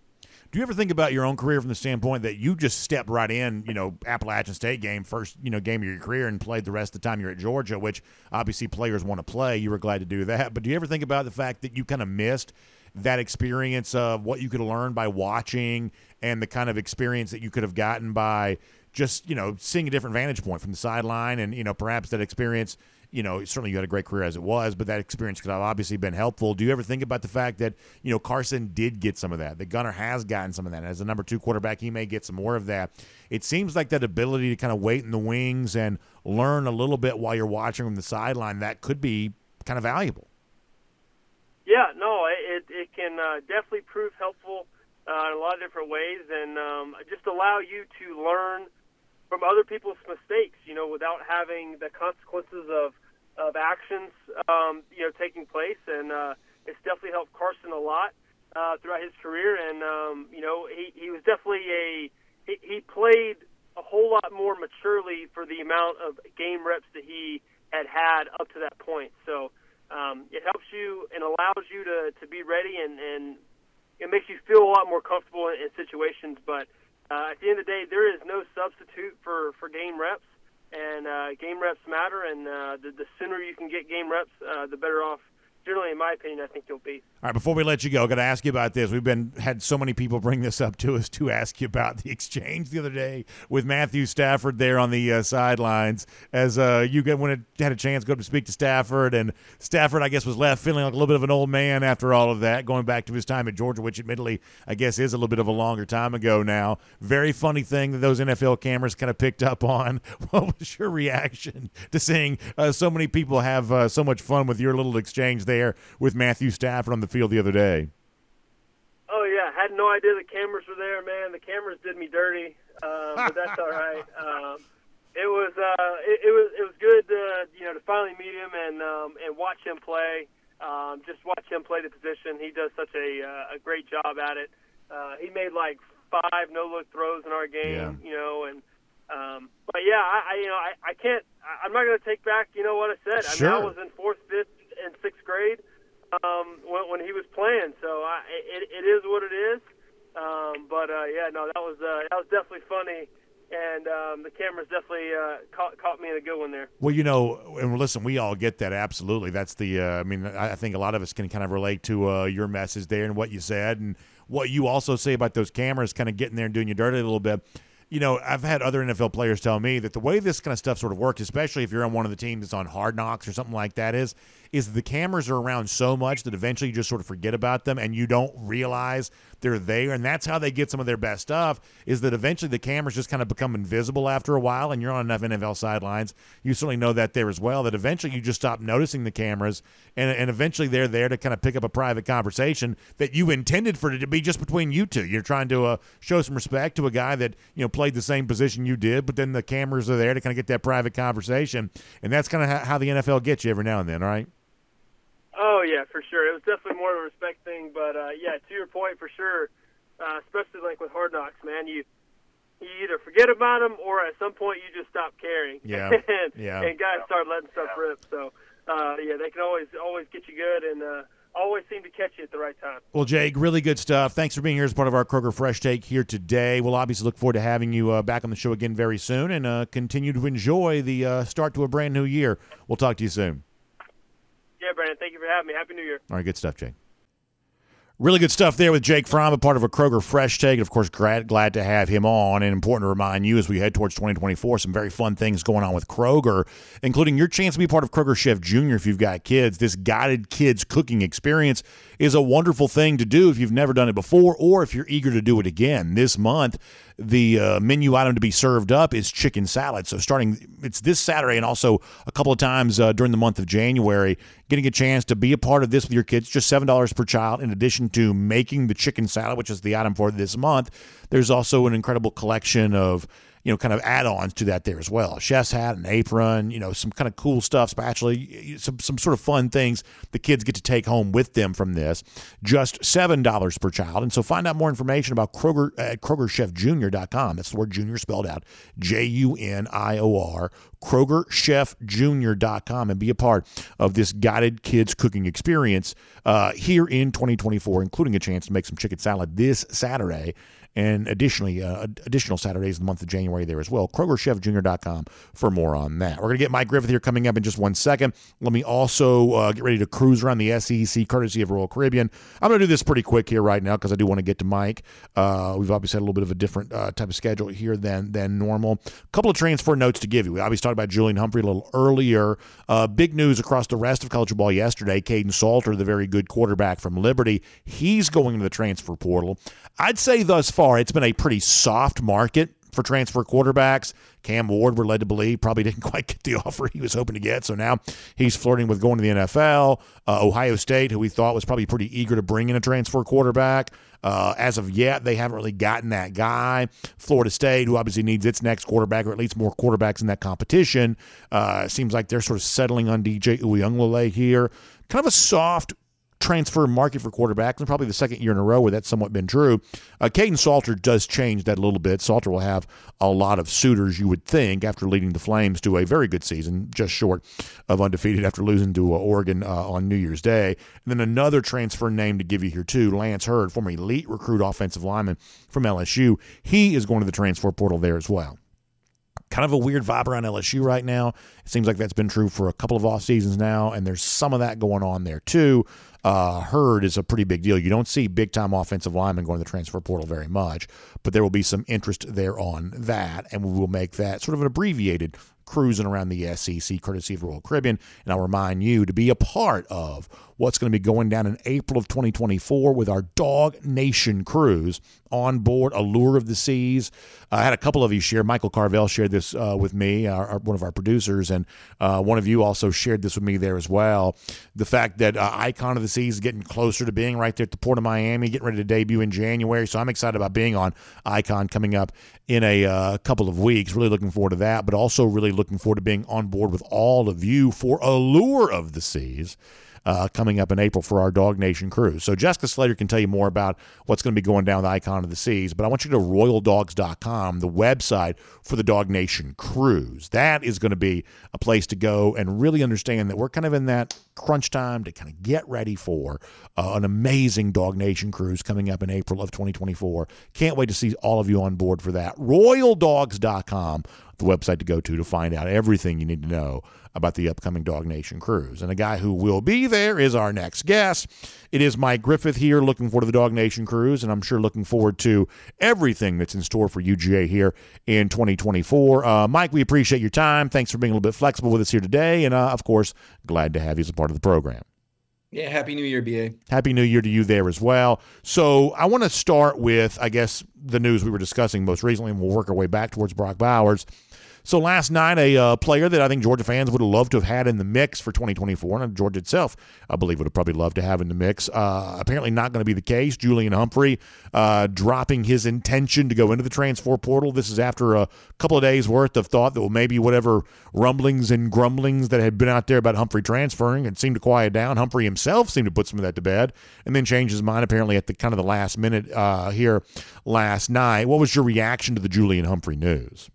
Do you ever think about your own career from the standpoint that you just stepped right in, you know, Appalachian State game, first, you know, game of your career and played the rest of the time you're at Georgia, which obviously players want to play. You were glad to do that. But do you ever think about the fact that you kind of missed that experience of what you could learn by watching and the kind of experience that you could have gotten by just, you know, seeing a different vantage point from the sideline and, you know, perhaps that experience – you know, certainly you had a great career as it was, but that experience could have obviously been helpful. Do you ever think about the fact that, you know, Carson did get some of that? That Gunner has gotten some of that. As a number two quarterback, he may get some more of that. It seems like that ability to kind of wait in the wings and learn a little bit while you're watching from the sideline, that could be kind of valuable. Yeah, no, it, it can uh, definitely prove helpful uh, in a lot of different ways and um, just allow you to learn from other people's mistakes, you know, without having the consequences of of actions, um, you know, taking place, and uh, it's definitely helped Carson a lot uh, throughout his career. And um, you know, he, he was definitely a he, he played a whole lot more maturely for the amount of game reps that he had had up to that point. So um, it helps you and allows you to to be ready, and and it makes you feel a lot more comfortable in, in situations. But uh, at the end of the day, there is no substitute for for game reps and uh, game reps matter. And uh, the, the sooner you uh, the better off my opinion, I think you'll be. All right, before we let you go, I got to ask you about this. We've been had so many people bring this up to us to ask you about the exchange the other day with Matthew Stafford there on the uh, sidelines. As uh, you get, when it had a chance to go up to speak to Stafford, and Stafford, I guess, was left feeling like a little bit of an old man after all of that, going back to his time at Georgia, which admittedly, I guess, is a little bit of a longer time ago now. Very funny thing that those NFL cameras kind of picked up on. What was your reaction to seeing uh, so many people have uh, so much fun with your little exchange there? With Matthew Stafford on the field the other day. Oh yeah, had no idea the cameras were there, man. The cameras did me dirty, um, but that's all right. Um, it was uh, it, it was it was good to you know to finally meet him and um, and watch him play. Um, just watch him play the position. He does such a uh, a great job at it. Uh, he made like five no look throws in our game, yeah. you know, and um, but yeah, I, I you know I, I can't. I, I'm not going to take back you know what I said. Sure. I mean, I was in fourth, fifth, in sixth grade um, when, when he was playing. So I, it, it is what it is. Um, but uh, yeah, no, that was uh, that was definitely funny, and um, the cameras definitely uh, caught caught me in a good one there. Well, you know, and listen, we all get that absolutely. That's the. Uh, I mean, I think a lot of us can kind of relate to uh, your message there and what you said and what you also say about those cameras, kind of getting there and doing you dirty a little bit you know, I've had other NFL players tell me that the way this kind of stuff sort of works, especially if you're on one of the teams that's on Hard Knocks or something like that, is is the cameras are around so much that eventually you just sort of forget about them and you don't realize they're there. And that's how they get some of their best stuff is that eventually the cameras just kind of become invisible after a while. And you're on enough NFL sidelines. You certainly know that there as well, that eventually you just stop noticing the cameras and, and eventually they're there to kind of pick up a private conversation that you intended for it to be just between you two. You're trying to uh, show some respect to a guy that, you know, played the same position you did, but then the cameras are there to kind of get that private conversation. And that's kind of how the NFL gets you every now and then, right? Oh yeah, for sure. It was definitely more of a respect thing, but uh, yeah, to your point, for sure. Uh, especially like with Hard Knocks, man, you you either forget about them or at some point you just stop caring. Yeah, and, yeah. And guys start letting stuff rip. So uh, yeah, they can always always get you good and. Uh, always seem to catch you at the right time. Well, Jake, really good stuff. Thanks for being here as part of our Kroger Fresh Take here today. We'll obviously look forward to having you uh, back on the show again very soon and uh, continue to enjoy the uh, start to a brand new year. We'll talk to you soon. Yeah, Brandon. Thank you for having me. Happy New Year. All right, good stuff, Jake. Really good stuff there with Jake Fromm, a part of a Kroger Fresh Take. And of course, glad, glad to have him on. And important to remind you as we head towards 2024, some very fun things going on with Kroger, including your chance to be part of Kroger Chef Junior if you've got kids. This guided kids cooking experience is a wonderful thing to do if you've never done it before or if you're eager to do it again. This month, the uh, menu item to be served up is chicken salad. So starting, it's this Saturday and also a couple of times uh, during the month of January, getting a chance to be a part of this with your kids, just $7 per child, in addition to making the chicken salad, which is the item for this month. There's also an incredible collection of you know, kind of add-ons to that there as well. A chef's hat, an apron, you know, some kind of cool stuff, spatula, some some sort of fun things the kids get to take home with them from this. Just seven dollars per child. And so find out more information about Kroger at KrogerChefJunior.com. That's the word junior spelled out. J-U-N-I-O-R. KrogerChefJunior.com and be a part of this guided kids cooking experience uh, here in 2024, including a chance to make some chicken salad this Saturday and additionally, uh, additional Saturdays in the month of January there as well. KrogerChefJunior.com for more on that. We're going to get Mike Griffith here coming up in just one second. Let me also uh, get ready to cruise around the SEC courtesy of Royal Caribbean. I'm going to do this pretty quick here right now because I do want to get to Mike. Uh, we've obviously had a little bit of a different uh, type of schedule here than than normal. A couple of transfer notes to give you. We obviously talked about Julian Humphrey a little earlier. Uh, big news across the rest of college football yesterday. Kaidon Salter, the very good quarterback from Liberty, he's going to the transfer portal. I'd say thus far it's been a pretty soft market for transfer quarterbacks. Cam Ward, we're led to believe, probably didn't quite get the offer he was hoping to get. So now he's flirting with going to the NFL. Uh, Ohio State, who we thought was probably pretty eager to bring in a transfer quarterback. Uh, as of yet, they haven't really gotten that guy. Florida State, who obviously needs its next quarterback, or at least more quarterbacks in that competition, uh, seems like they're sort of settling on DJ Uiagalelei here. Kind of a soft transfer market for quarterbacks, and probably the second year in a row where that's somewhat been true. Uh, Kaidon Salter does change that a little bit. Salter will have a lot of suitors, you would think, after leading the Flames to a very good season, just short of undefeated after losing to uh, Oregon uh, on New Year's Day. And then another transfer name to give you here, too Lance Heard, former elite recruit offensive lineman from LSU. He is going to the transfer portal there as well kind of a weird vibe around LSU right now. It seems like that's been true for a couple of off seasons now, and there's some of that going on there too uh, Heard is a pretty big deal. You don't see big time offensive linemen going to the transfer portal very much, but there will be some interest there on that, and we will make that sort of an abbreviated cruising around the SEC courtesy of Royal Caribbean. And I'll remind you to be a part of what's going to be going down in April of 2024 with our DawgNation cruise on board Allure of the Seas. I had a couple of you share. Michael Carvel shared this uh, with me, our, our, one of our producers, and uh, one of you also shared this with me there as well. The fact that uh, Icon of the Seas is getting closer to being right there at the port of Miami, getting ready to debut in January. So I'm excited about being on Icon coming up in a uh, couple of weeks. Really looking forward to that, but also really looking forward to being on board with all of you for Allure of the Seas uh, coming up in April for our DawgNation cruise. So Jessica Slater can tell you more about what's going to be going down the Icon of the Seas, but I want you to go to royaldogs.com, the website for the DawgNation cruise. That is going to be a place to go and really understand that we're kind of in that crunch time to kind of get ready for uh, an amazing DawgNation cruise coming up in April of 2024. Can't wait to see all of you on board for that. RoyalDogs.com, the website to go to to find out everything you need to know about the upcoming DawgNation cruise. And a guy who will be there is our next guest. It is Mike Griffith here looking forward to the DawgNation cruise, and I'm sure looking forward to everything that's in store for UGA here in 2024. Uh, Mike, we appreciate your time. Thanks for being a little bit flexible with us here today. And uh, of course, glad to have you as a part of the program. Yeah, happy New Year, BA. Happy New Year to you there as well. So, I want to start with, I guess, the news we were discussing most recently, and we'll work our way back towards Brock Bowers. So last night, a uh, player that I think Georgia fans would have loved to have had in the mix for 2024, and Georgia itself, I believe, would have probably loved to have in the mix. Uh, apparently, not going to be the case. Julian Humphrey uh, dropping his intention to go into the transfer portal. This is after a couple of days worth of thought that well, maybe whatever rumblings and grumblings that had been out there about Humphrey transferring had seemed to quiet down. Humphrey himself seemed to put some of that to bed, and then changed his mind apparently at the kind of the last minute uh, here last night. What was your reaction to the Julian Humphrey news?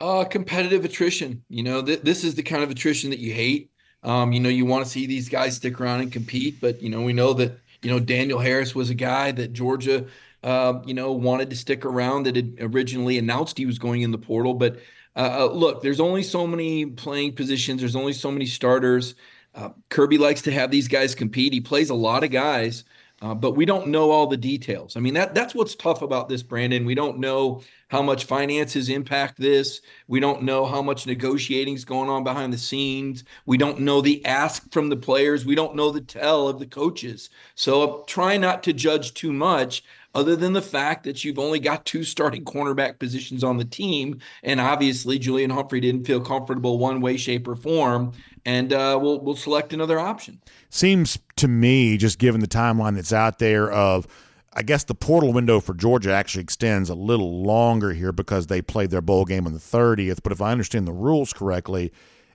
Uh, competitive attrition. You know, th- this is the kind of attrition that you hate. Um, you know, you want to see these guys stick around and compete, but you know, we know that you know Daniel Harris was a guy that Georgia, uh, you know, wanted to stick around. That had originally announced he was going in the portal, but uh, uh look, there's only so many playing positions. There's only so many starters. Uh, Kirby likes to have these guys compete. He plays a lot of guys Uh, but we don't know all the details. I mean, that that's what's tough about this, Brandon. We don't know how much finances impact this. We don't know how much negotiating is going on behind the scenes. We don't know the ask from the players. We don't know the tell of the coaches. So try not to judge too much other than the fact that you've only got two starting cornerback positions on the team. And obviously, Julian Humphrey didn't feel comfortable one way, shape, or form. And uh, we'll, we'll select another option. Seems to me, just given the timeline that's out there of, I guess the portal window for Georgia actually extends a little longer here because they played their bowl game on the 30th. But if I understand the rules correctly,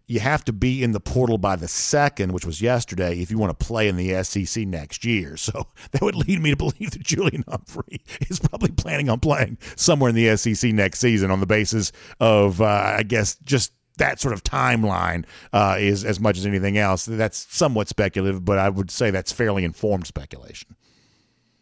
you have to be in the portal by the second, which was yesterday, if you want to play in the SEC next year. So that would lead me to believe that Julian Humphrey is probably planning on playing somewhere in the SEC next season on the basis of, uh, I guess, just that sort of timeline uh, is as much as anything else. That's somewhat speculative, but I would say that's fairly informed speculation.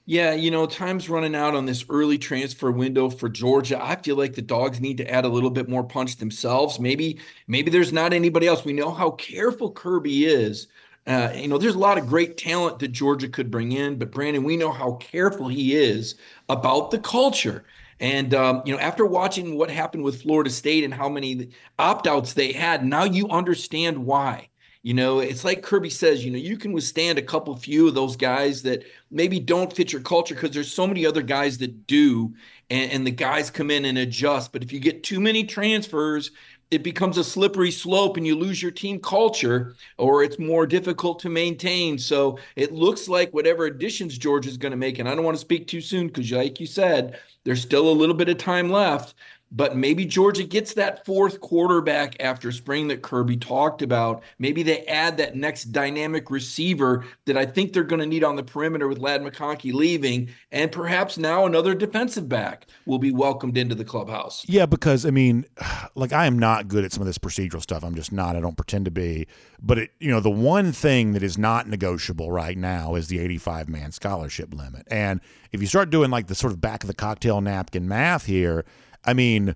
Yeah, you know, time's running out on this early transfer window for Georgia. I feel like the dogs need to add a little bit more punch themselves. Maybe, maybe there's not anybody else. We know how careful Kirby is. Uh, you know, there's a lot of great talent that Georgia could bring in, but Brandon, we know how careful he is about the culture. And um, you know, after watching what happened with Florida State and how many opt-outs they had, now you understand why. You know, it's like Kirby says, you know, you can withstand a couple few of those guys that maybe don't fit your culture because there's so many other guys that do, and, and the guys come in and adjust. But if you get too many transfers, it becomes a slippery slope and you lose your team culture or it's more difficult to maintain. So it looks like whatever additions George is going to make, and I don't want to speak too soon because, like you said, there's still a little bit of time left but maybe Georgia gets that fourth quarterback after spring that Kirby talked about. Maybe they add that next dynamic receiver that I think they're going to need on the perimeter with Ladd McConkey leaving, and perhaps now another defensive back will be welcomed into the clubhouse. Yeah, because I mean, like I am not good at some of this procedural stuff. I'm just not. I don't pretend to be. But it, you know, the one thing that is not negotiable right now is the 85 man scholarship limit. And if you start doing like the sort of back of the cocktail napkin math here I mean,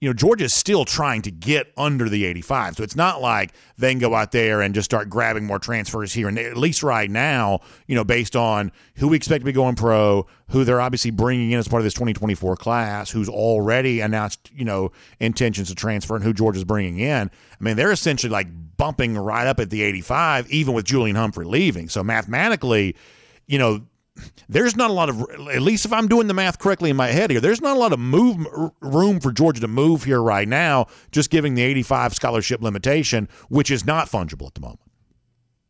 you know, Georgia's still trying to get under the 85. So it's not like they can go out there and just start grabbing more transfers here. And at least right now, you know, based on who we expect to be going pro, who they're obviously bringing in as part of this 2024 class, who's already announced, you know, intentions to transfer and who Georgia's bringing in. I mean, they're essentially like bumping right up at the 85, even with Julian Humphrey leaving. So mathematically, you know, there's not a lot of at least if I'm doing the math correctly in my head here, there's not a lot of move room for Georgia to move here right now, just giving the 85 scholarship limitation, which is not fungible at the moment.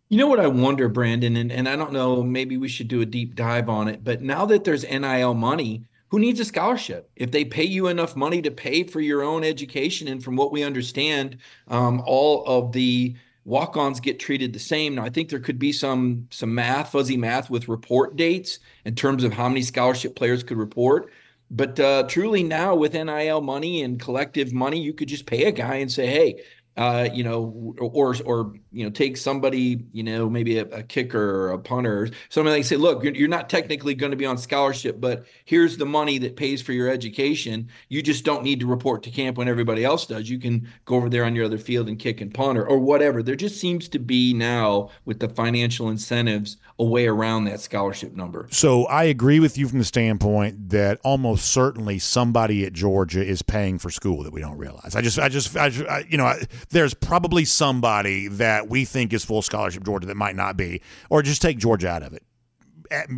You know what I wonder, Brandon, and, and I don't know, maybe we should do a deep dive on it, but now that there's NIL money, who needs a scholarship? If they pay you enough money to pay for your own education, and from what we understand, um, all of the walk-ons get treated the same. Now, I think there could be some some math, fuzzy math with report dates in terms of how many scholarship players could report. But uh, truly now with NIL money and collective money, you could just pay a guy and say, "Hey, uh, you know, or or you know, take somebody, you know, maybe a, a kicker or a punter, somebody like say, look, you're, you're not technically going to be on scholarship, but here's the money that pays for your education. You just don't need to report to camp when everybody else does. You can go over there on your other field and kick and punt or, or whatever. There just seems to be now with the financial incentives a way around that scholarship number. So I agree with you from the standpoint that almost certainly somebody at Georgia is paying for school that we don't realize. I just, I just, I, you know, I, there's probably somebody that we think is full scholarship Georgia that might not be, or just take Georgia out of it.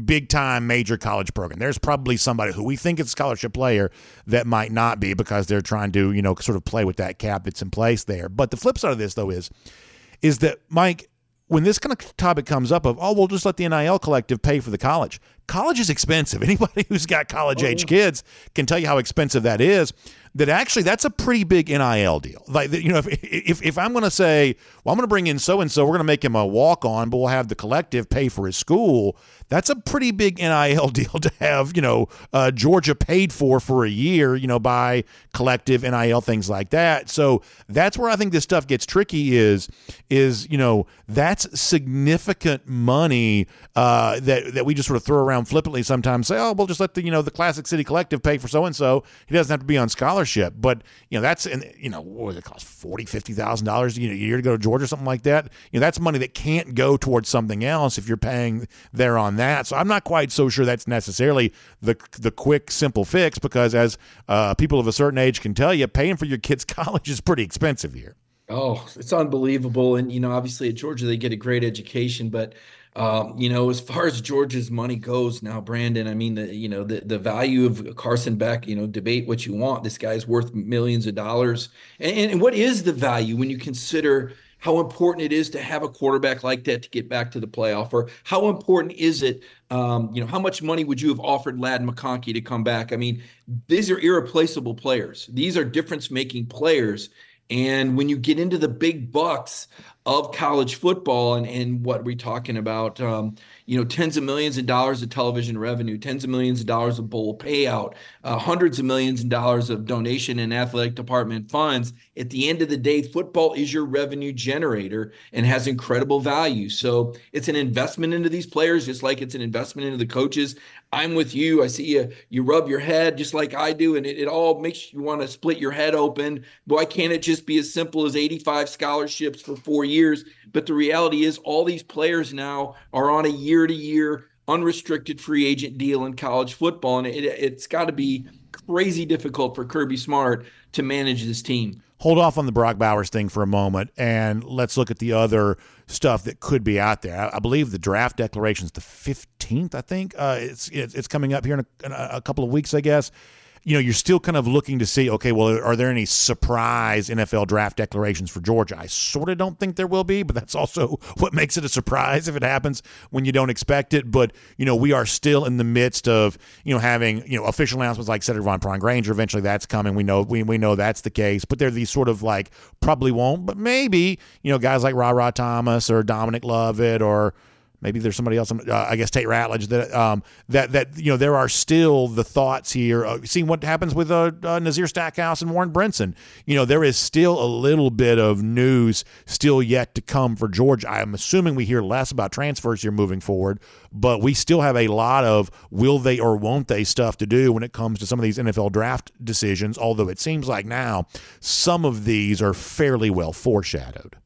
Big time major college program. There's probably somebody who we think is a scholarship player that might not be because they're trying to, you know, sort of play with that cap that's in place there. But the flip side of this, though, is is that Mike, when this kind of topic comes up of, oh, we'll just let the NIL collective pay for the college. College is expensive. Anybody who's got college age oh. kids can tell you how expensive that is that actually that's a pretty big NIL deal. Like you know, if if, if I'm going to say, well, I'm going to bring in so and so, we're going to make him a walk on, but we'll have the collective pay for his school. That's a pretty big NIL deal to have. You know, uh, Georgia paid for for a year. You know, by collective NIL things like that. So that's where I think this stuff gets tricky. Is is you know that's significant money uh, that that we just sort of throw around around flippantly sometimes say, "Oh, we'll just let the you know the Classic City Collective pay for so and so. He doesn't have to be on scholarship." But you know that's and you know what does it cost forty, fifty thousand dollars a year to go to Georgia or something like that. You know that's money that can't go towards something else if you're paying there on that. So I'm not quite so sure that's necessarily the the quick simple fix because as uh, people of a certain age can tell you, paying for your kid's college is pretty expensive here. Oh, it's unbelievable. And, you know, obviously at Georgia, they get a great education. But, um, you know, as far as Georgia's money goes now, Brandon, I mean, the, you know, the, the value of Carson Beck, you know, debate what you want. This guy's worth millions of dollars. And, and what is the value when you consider how important it is to have a quarterback like that to get back to the playoff, or how important is it? Um, you know, how much money would you have offered Ladd McConkey to come back? I mean, these are irreplaceable players. These are difference-making players, and when you get into the big bucks of college football and, and what we're talking about, um, you know, tens of millions of dollars of television revenue, tens of millions of dollars of bowl payout, uh, hundreds of millions of dollars of donation and athletic department funds. At the end of the day, football is your revenue generator and has incredible value. So it's an investment into these players, just like it's an investment into the coaches. I'm with you. I see you. You rub your head just like I do, and it, it all makes you want to split your head open. Why can't it just be as simple as 85 scholarships for four years? But the reality is, all these players now are on a year to year unrestricted free agent deal in college football. And it, it's got to be crazy difficult for Kirby Smart to manage this team. Hold off on the Brock Bowers thing for a moment, and let's look at the other stuff that could be out there. I, I believe the draft declaration is the 15th, I think. Uh, it's, it's, it's coming up here in a, in a couple of weeks, I guess you know, you're still kind of looking to see, okay, well, are there any surprise NFL draft declarations for Georgia? I sort of don't think there will be, but that's also what makes it a surprise if it happens when you don't expect it. But, you know, we are still in the midst of, you know, having, you know, official announcements like Sedrick Van Pran-Granger. Eventually that's coming. We know, we, we know that's the case, but they're these sort of like probably won't, but maybe, you know, guys like Rara Thomas or Dominic Lovett or, maybe there's somebody else. Uh, I guess Tate Ratledge that um, that that you know there are still the thoughts here. Uh, seeing what happens with uh, uh, Nazir Stackhouse and Warren Brinson. You know there is still a little bit of news still yet to come for Georgia. I'm assuming we hear less about transfers here moving forward, but we still have a lot of will they or won't they stuff to do when it comes to some of these NFL draft decisions. Although it seems like now some of these are fairly well foreshadowed.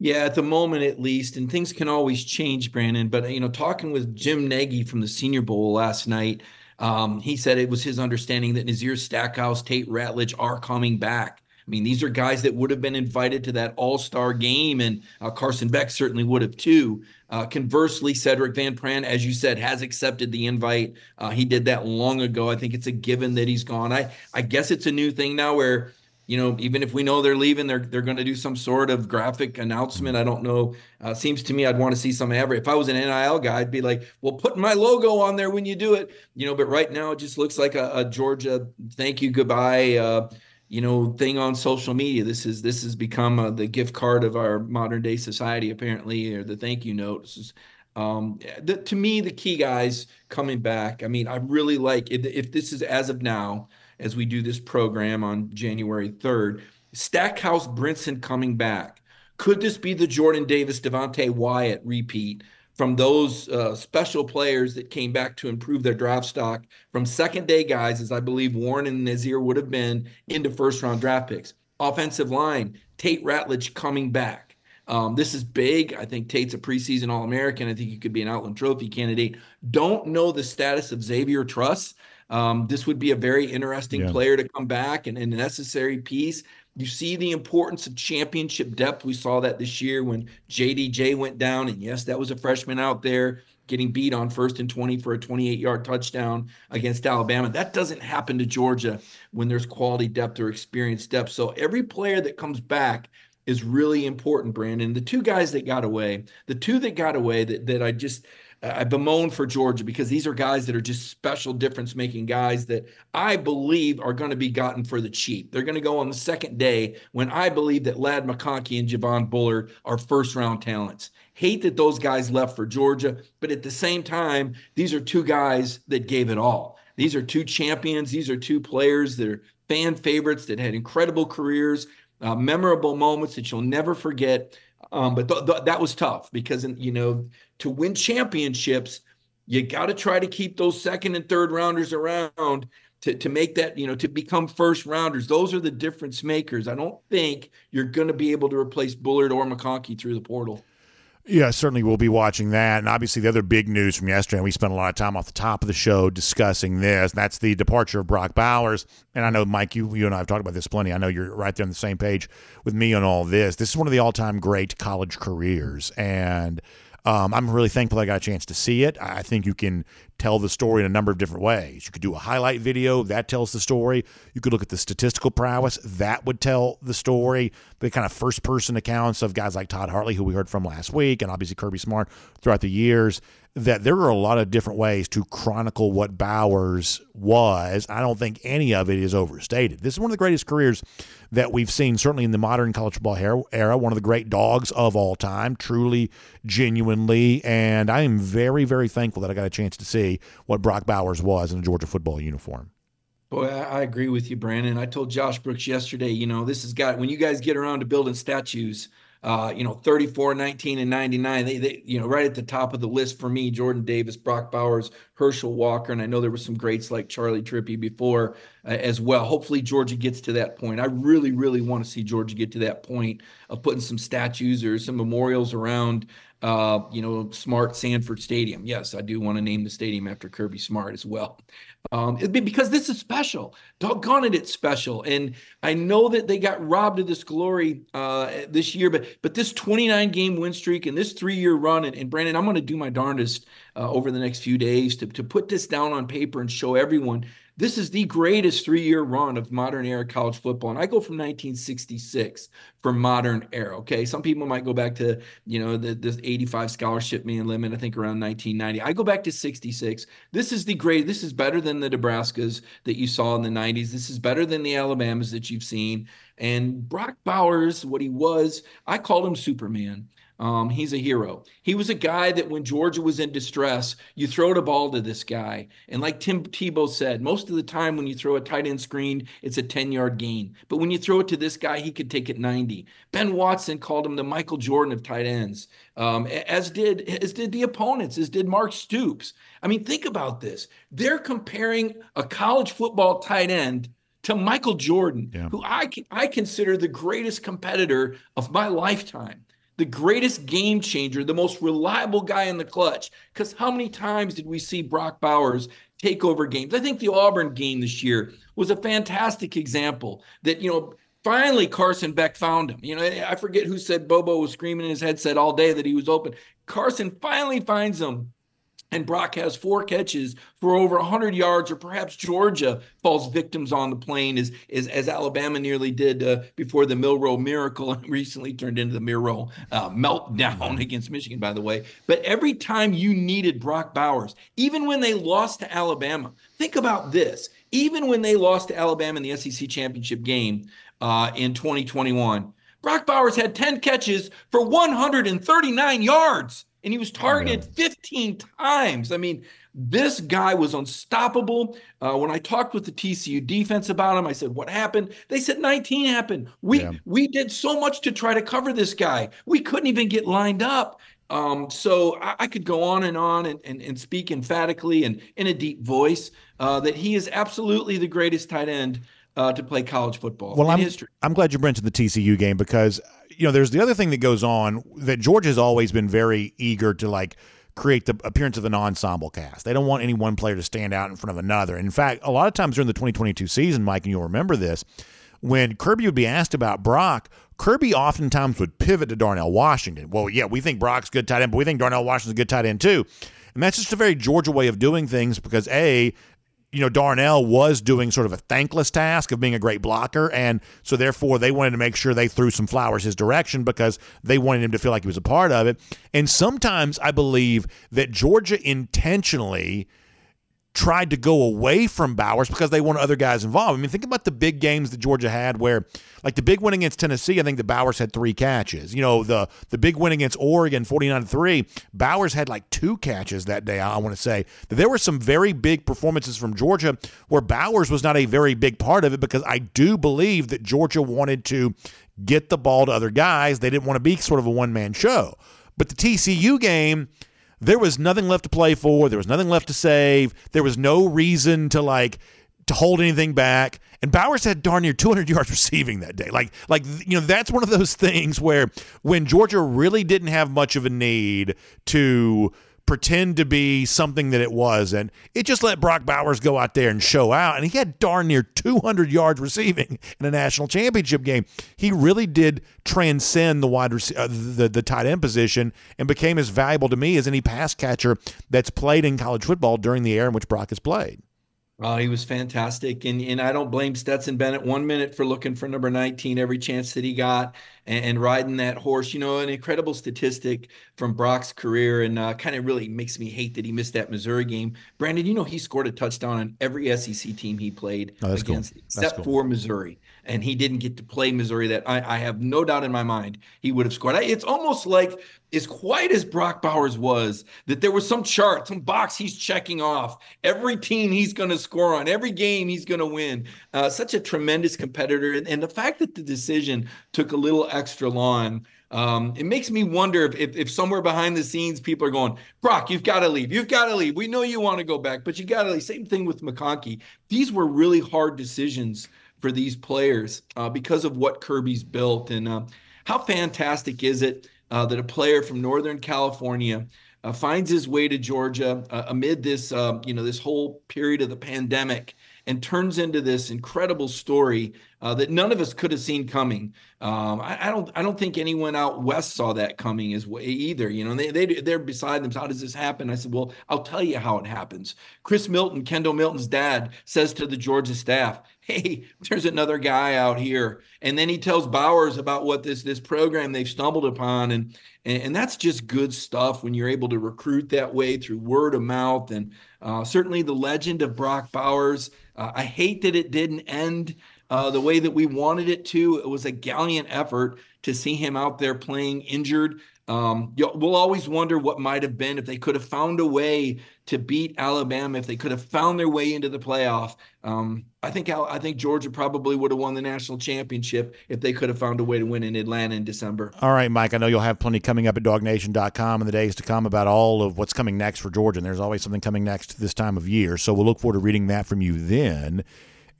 Yeah, at the moment at least, and things can always change, Brandon. But you know, talking with Jim Nagy from the Senior Bowl last night, um, he said it was his understanding that Nazir Stackhouse, Tate Ratledge are coming back. I mean, these are guys that would have been invited to that All Star game, and uh, Carson Beck certainly would have too. Uh, conversely, Sedrick Van Pran, as you said, has accepted the invite. Uh, he did that long ago. I think it's a given that he's gone. I I guess it's a new thing now where you know, even if we know they're leaving, they're they're going to do some sort of graphic announcement. I don't know. Uh, seems to me I'd want to see some average. If I was an NIL guy, I'd be like, "Well, put my logo on there when you do it." You know, but right now it just looks like a, a Georgia thank you goodbye. Uh, you know, thing on social media. This is this has become uh, the gift card of our modern day society, apparently, or the thank you notes. Um, the, to me, the key guys coming back. I mean, I really like if, if this is as of now as we do this program on January 3rd. Stackhouse Brinson coming back. Could this be the Jordan Davis, Devonte Wyatt repeat from those uh, special players that came back to improve their draft stock from second day guys, as I believe Warren and Nazir would have been, into first round draft picks? Offensive line, Tate Ratledge coming back. Um, this is big. I think Tate's a preseason All American. I think he could be an Outland Trophy candidate. Don't know the status of Xavier Truss. Um, this would be a very interesting yeah. player to come back and, and a necessary piece. You see the importance of championship depth. We saw that this year when JDJ went down. And yes, that was a freshman out there getting beat on first and 20 for a 28 yard touchdown against Alabama. That doesn't happen to Georgia when there's quality depth or experience depth. So every player that comes back is really important, Brandon. The two guys that got away, the two that got away that, that I just – I bemoan for Georgia because these are guys that are just special difference making guys that I believe are going to be gotten for the cheap. They're going to go on the second day when I believe that Ladd McConkey and Javon Bullard are first round talents. Hate that those guys left for Georgia, but at the same time, these are two guys that gave it all. These are two champions. These are two players that are fan favorites that had incredible careers, uh, memorable moments that you'll never forget. Um, but th- th- that was tough because you know to win championships, You got to try to keep those second and third rounders around to, to make that, you know, to become first rounders. Those are the difference makers. I don't think you're going to be able to replace Bullard or McConkey through the portal. Yeah, certainly we'll be watching that. And obviously, the other big news from yesterday, and we spent a lot of time off the top of the show discussing this, that's the departure of Brock Bowers. And I know, Mike, you, you and I have talked about this plenty. I know you're right there on the same page with me on all this. This is one of the all time great college careers. And um, I'm really thankful I got a chance to see it. I think you can tell the story in a number of different ways. You could do a highlight video that tells the story. You could look at the statistical prowess that would tell the story. The kind of first person accounts of guys like Todd Hartley, who we heard from last week, and obviously Kirby Smart throughout the years that there are a lot of different ways to chronicle what Bowers was. I don't think any of it is overstated. This is one of the greatest careers that we've seen, certainly in the modern college football era. One of the great dogs of all time, truly, genuinely. And I am very, very thankful that I got a chance to see what Brock Bowers was in a Georgia football uniform. Boy, I agree with you, Brandon. I told Josh Brooks yesterday, you know, this has got, when you guys get around to building statues, uh, you know, 34, 19, and 99. They, they, you know, right at the top of the list for me, Jordan Davis, Brock Bowers, Herschel Walker. And I know there were some greats like Charley Trippi before uh, as well. Hopefully, Georgia gets to that point. I really, really want to see Georgia get to that point of putting some statues or some memorials around uh, you know, Smart Sanford Stadium. Yes, I do want to name the stadium after Kirby Smart as well. Um, because this is special. Doggone it, it's special. And I know that they got robbed of this glory uh, this year, but but this 29 game win streak and this three year run, and, and Brandon, I'm going to do my darndest uh, over the next few days to, to put this down on paper and show everyone this is the greatest three year run of modern era college football. And I go from 1966 for modern era. Okay. Some people might go back to, you know, the, the 85 scholarship man limit, I think around 1990. I go back to 66. This is the great, this is better than the Nebraskas that you saw in the 90s. This is better than the Alabamas that you've seen. And Brock Bowers, what he was, I called him Superman. Um, he's a hero. He was a guy that when Georgia was in distress, you throw the ball to this guy. And like Tim Tebow said, most of the time when you throw a tight end screen, it's a 10 yard gain. But when you throw it to this guy, he could take it 90. Ben Watson called him the Michael Jordan of tight ends, um, as did as did the opponents, as did Mark Stoops. I mean, think about this. They're comparing a college football tight end to Michael Jordan, yeah. who I I consider the greatest competitor of my lifetime the greatest game changer, the most reliable guy in the clutch. Because how many times did we see Brock Bowers take over games? I think the Auburn game this year was a fantastic example that, you know, finally Carson Beck found him. You know, I forget who said Bobo was screaming in his headset all day that he was open. Carson finally finds him and Brock has four catches for over 100 yards, or perhaps Georgia falls victims on the plane, as as, as Alabama nearly did uh, before the Milroe miracle, and recently turned into the Milroe uh, meltdown against Michigan, by the way. But every time you needed Brock Bowers, even when they lost to Alabama, think about this: even when they lost to Alabama in the SEC championship game uh, in 2021, Brock Bowers had 10 catches for 139 yards and he was targeted 15 times. I mean, this guy was unstoppable. Uh, when I talked with the TCU defense about him, I said, "What happened?" They said 19 happened. We yeah. we did so much to try to cover this guy. We couldn't even get lined up. Um, so I, I, could go on and on and, and, and speak emphatically and in a deep voice uh, that he is absolutely the greatest tight end uh, to play college football well, I'm, history. I'm glad you mentioned the TCU game because you know, there's the other thing that goes on that Georgia has always been very eager to like create the appearance of an ensemble cast. They don't want any one player to stand out in front of another. In fact, a lot of times during the 2022 season, Mike, and you'll remember this, when Kirby would be asked about Brock, Kirby oftentimes would pivot to Darnell Washington. Well, yeah, we think Brock's good tight end, but we think Darnell Washington's a good tight end too. And that's just a very Georgia way of doing things because A, you know, Darnell was doing sort of a thankless task of being a great blocker. And so, therefore, they wanted to make sure they threw some flowers his direction because they wanted him to feel like he was a part of it. And sometimes I believe that Georgia intentionally tried to go away from Bowers because they want other guys involved. I mean, think about the big games that Georgia had where like the big win against Tennessee, I think the Bowers had three catches. You know, the the big win against Oregon, 49-3, Bowers had like two catches that day, I want to say. There were some very big performances from Georgia where Bowers was not a very big part of it because I do believe that Georgia wanted to get the ball to other guys. They didn't want to be sort of a one-man show. But the TCU game, there was nothing left to play for. There was nothing left to save. There was no reason to like to hold anything back. And Bowers had darn near 200 yards receiving that day. Like, like you know, that's one of those things where when Georgia really didn't have much of a need to pretend to be something that it was, and it just let Brock Bowers go out there and show out. And he had darn near 200 yards receiving in a national championship game. He really did transcend the wide rec- uh, the the tight end position and became as valuable to me as any pass catcher that's played in college football during the era in which Brock has played. He was fantastic. And and I don't blame Stetson Bennett one minute for looking for number 19 every chance that he got and, and riding that horse. You know, an incredible statistic from Brock's career and uh, kind of really makes me hate that he missed that Missouri game. Brandon, you know, he scored a touchdown on every SEC team he played oh, against, cool. except cool. for Missouri and he didn't get to play Missouri. That I, I, have no doubt in my mind he would have scored. It's almost like as quiet as Brock Bowers was, that there was some chart, some box he's checking off. Every team he's going to score on, every game he's going to win. Uh, such a tremendous competitor, and, and, the fact that the decision took a little extra long. Um, it makes me wonder if, if, if somewhere behind the scenes people are going, Brock, you've got to leave. You've got to leave. We know you want to go back, but you got to leave. Same thing with McConkey. These were really hard decisions for these players uh, because of what Kirby's built. And uh, how fantastic is it uh, that a player from Northern California uh, finds his way to Georgia uh, amid this, uh, you know, this whole period of the pandemic and turns into this incredible story uh, that none of us could have seen coming. Um, I, I, don't, I don't think anyone out west saw that coming as well either. You know, they they they're beside them. How does this happen? I said, well, I'll tell you how it happens. Chris Milton, Kendall Milton's dad, says to the Georgia staff, "Hey, there's another guy out here," and then he tells Bowers about what this this program they've stumbled upon, and and, and that's just good stuff when you're able to recruit that way through word of mouth, and uh, certainly the legend of Brock Bowers. Uh, I hate that it didn't end uh, the way that we wanted it to. It was a gallant effort to see him out there playing injured. Um, we'll always wonder what might have been if they could have found a way to beat Alabama, if they could have found their way into the playoff. Um, I think I think Georgia probably would have won the national championship if they could have found a way to win in Atlanta in December. All right, Mike. I know you'll have plenty coming up at DawgNation.com in the days to come about all of what's coming next for Georgia. And there's always something coming next this time of year, so we'll look forward to reading that from you then.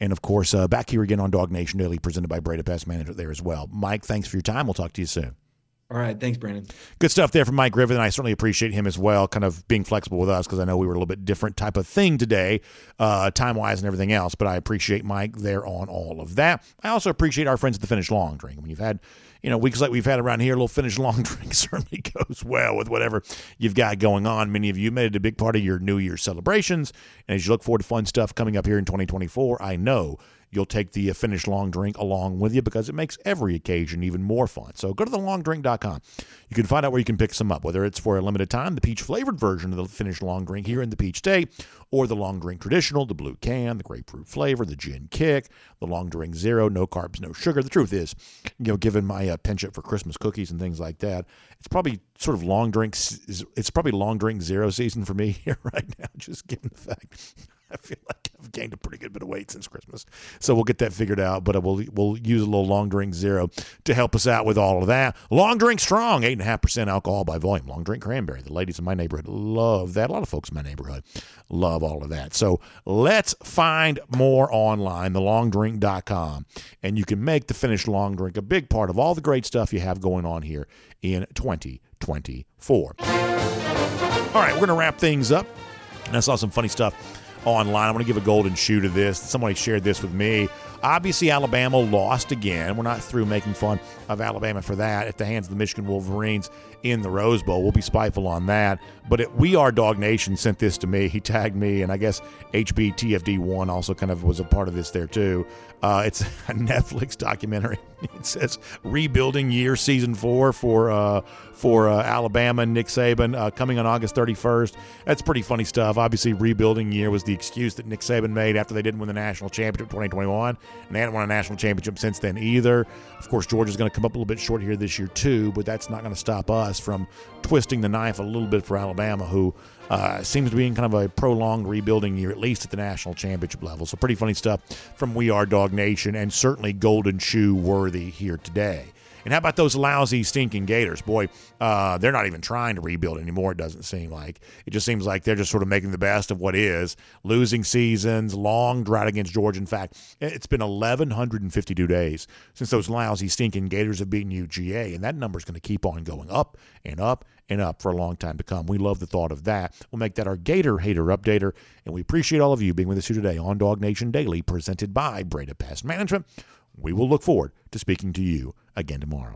And of course, uh, back here again on DawgNation Daily, presented by Breda Pest Management there as well. Mike, thanks for your time. We'll talk to you soon. All right. Thanks, Brandon. Good stuff there from Mike Griffith. And I certainly appreciate him as well, kind of being flexible with us because I know we were a little bit different type of thing today, uh, time wise and everything else. But I appreciate Mike there on all of that. I also appreciate our friends at the Finnish Long Drink. When you've had you know, weeks like we've had around here, a little Finnish long drink certainly goes well with whatever you've got going on. Many of you made it a big part of your New Year's celebrations. And as you look forward to fun stuff coming up here in 2024, I know you'll take the Finnish long drink along with you because it makes every occasion even more fun. So go to thelongdrink.com. You can find out where you can pick some up, whether it's for a limited time, the peach flavored version of the Finnish long drink here in the Peach State, or the long drink traditional, the blue can, the grapefruit flavor, the gin kick, the long drink zero, no carbs, no sugar. The truth is, you know, given my uh, penchant for Christmas cookies and things like that, it's probably sort of long drinks. It's probably long drink zero season for me here right now, just given the fact I feel like I've gained a pretty good bit of weight since Christmas. So we'll get that figured out. But uh, we'll we'll use a little long drink zero to help us out with all of that. Long drink strong, eight and a half percent alcohol by volume. Long drink cranberry. The ladies in my neighborhood love that. A lot of folks in my neighborhood love all of that. So let's find more online, thelongdrink.com. And you can make the Finnish long drink a big part of all the great stuff you have going on here in 2024. All right, we're going to wrap things up. And I saw some funny stuff online. I want to give a golden shoe to this. Somebody shared this with me. Obviously, Alabama lost again. We're not through making fun of Alabama for that at the hands of the Michigan Wolverines in the Rose Bowl. We'll be spiteful on that. But it, We Are Dog Nation sent this to me. He tagged me, and I guess HBTFD1 also kind of was a part of this there too. Uh, it's a Netflix documentary. It says Rebuilding Year Season 4 for uh, for uh, Alabama and Nick Saban uh, coming on August 31st. That's pretty funny stuff. Obviously, rebuilding year was the excuse that Nick Saban made after they didn't win the national championship 2021, and they hadn't won a national championship since then either. Of course, Georgia's going to come up a little bit short here this year too, but that's not going to stop us from twisting the knife a little bit for Alabama, who uh, seems to be in kind of a prolonged rebuilding year, at least at the national championship level. So, pretty funny stuff from We Are Dog Nation, and certainly Golden Shoe worthy here today. And how about those lousy, stinking Gators? Boy, uh, they're not even trying to rebuild anymore, it doesn't seem like. It just seems like they're just sort of making the best of what is. Losing seasons, long drought against Georgia. In fact, it's been 1,152 days since those lousy, stinking Gators have beaten UGA, and that number is going to keep on going up and up and up for a long time to come. We love the thought of that. We'll make that our Gator Hater Updater, and we appreciate all of you being with us here today on DawgNation Daily, presented by Breda Pest Management. We will look forward to speaking to you again tomorrow.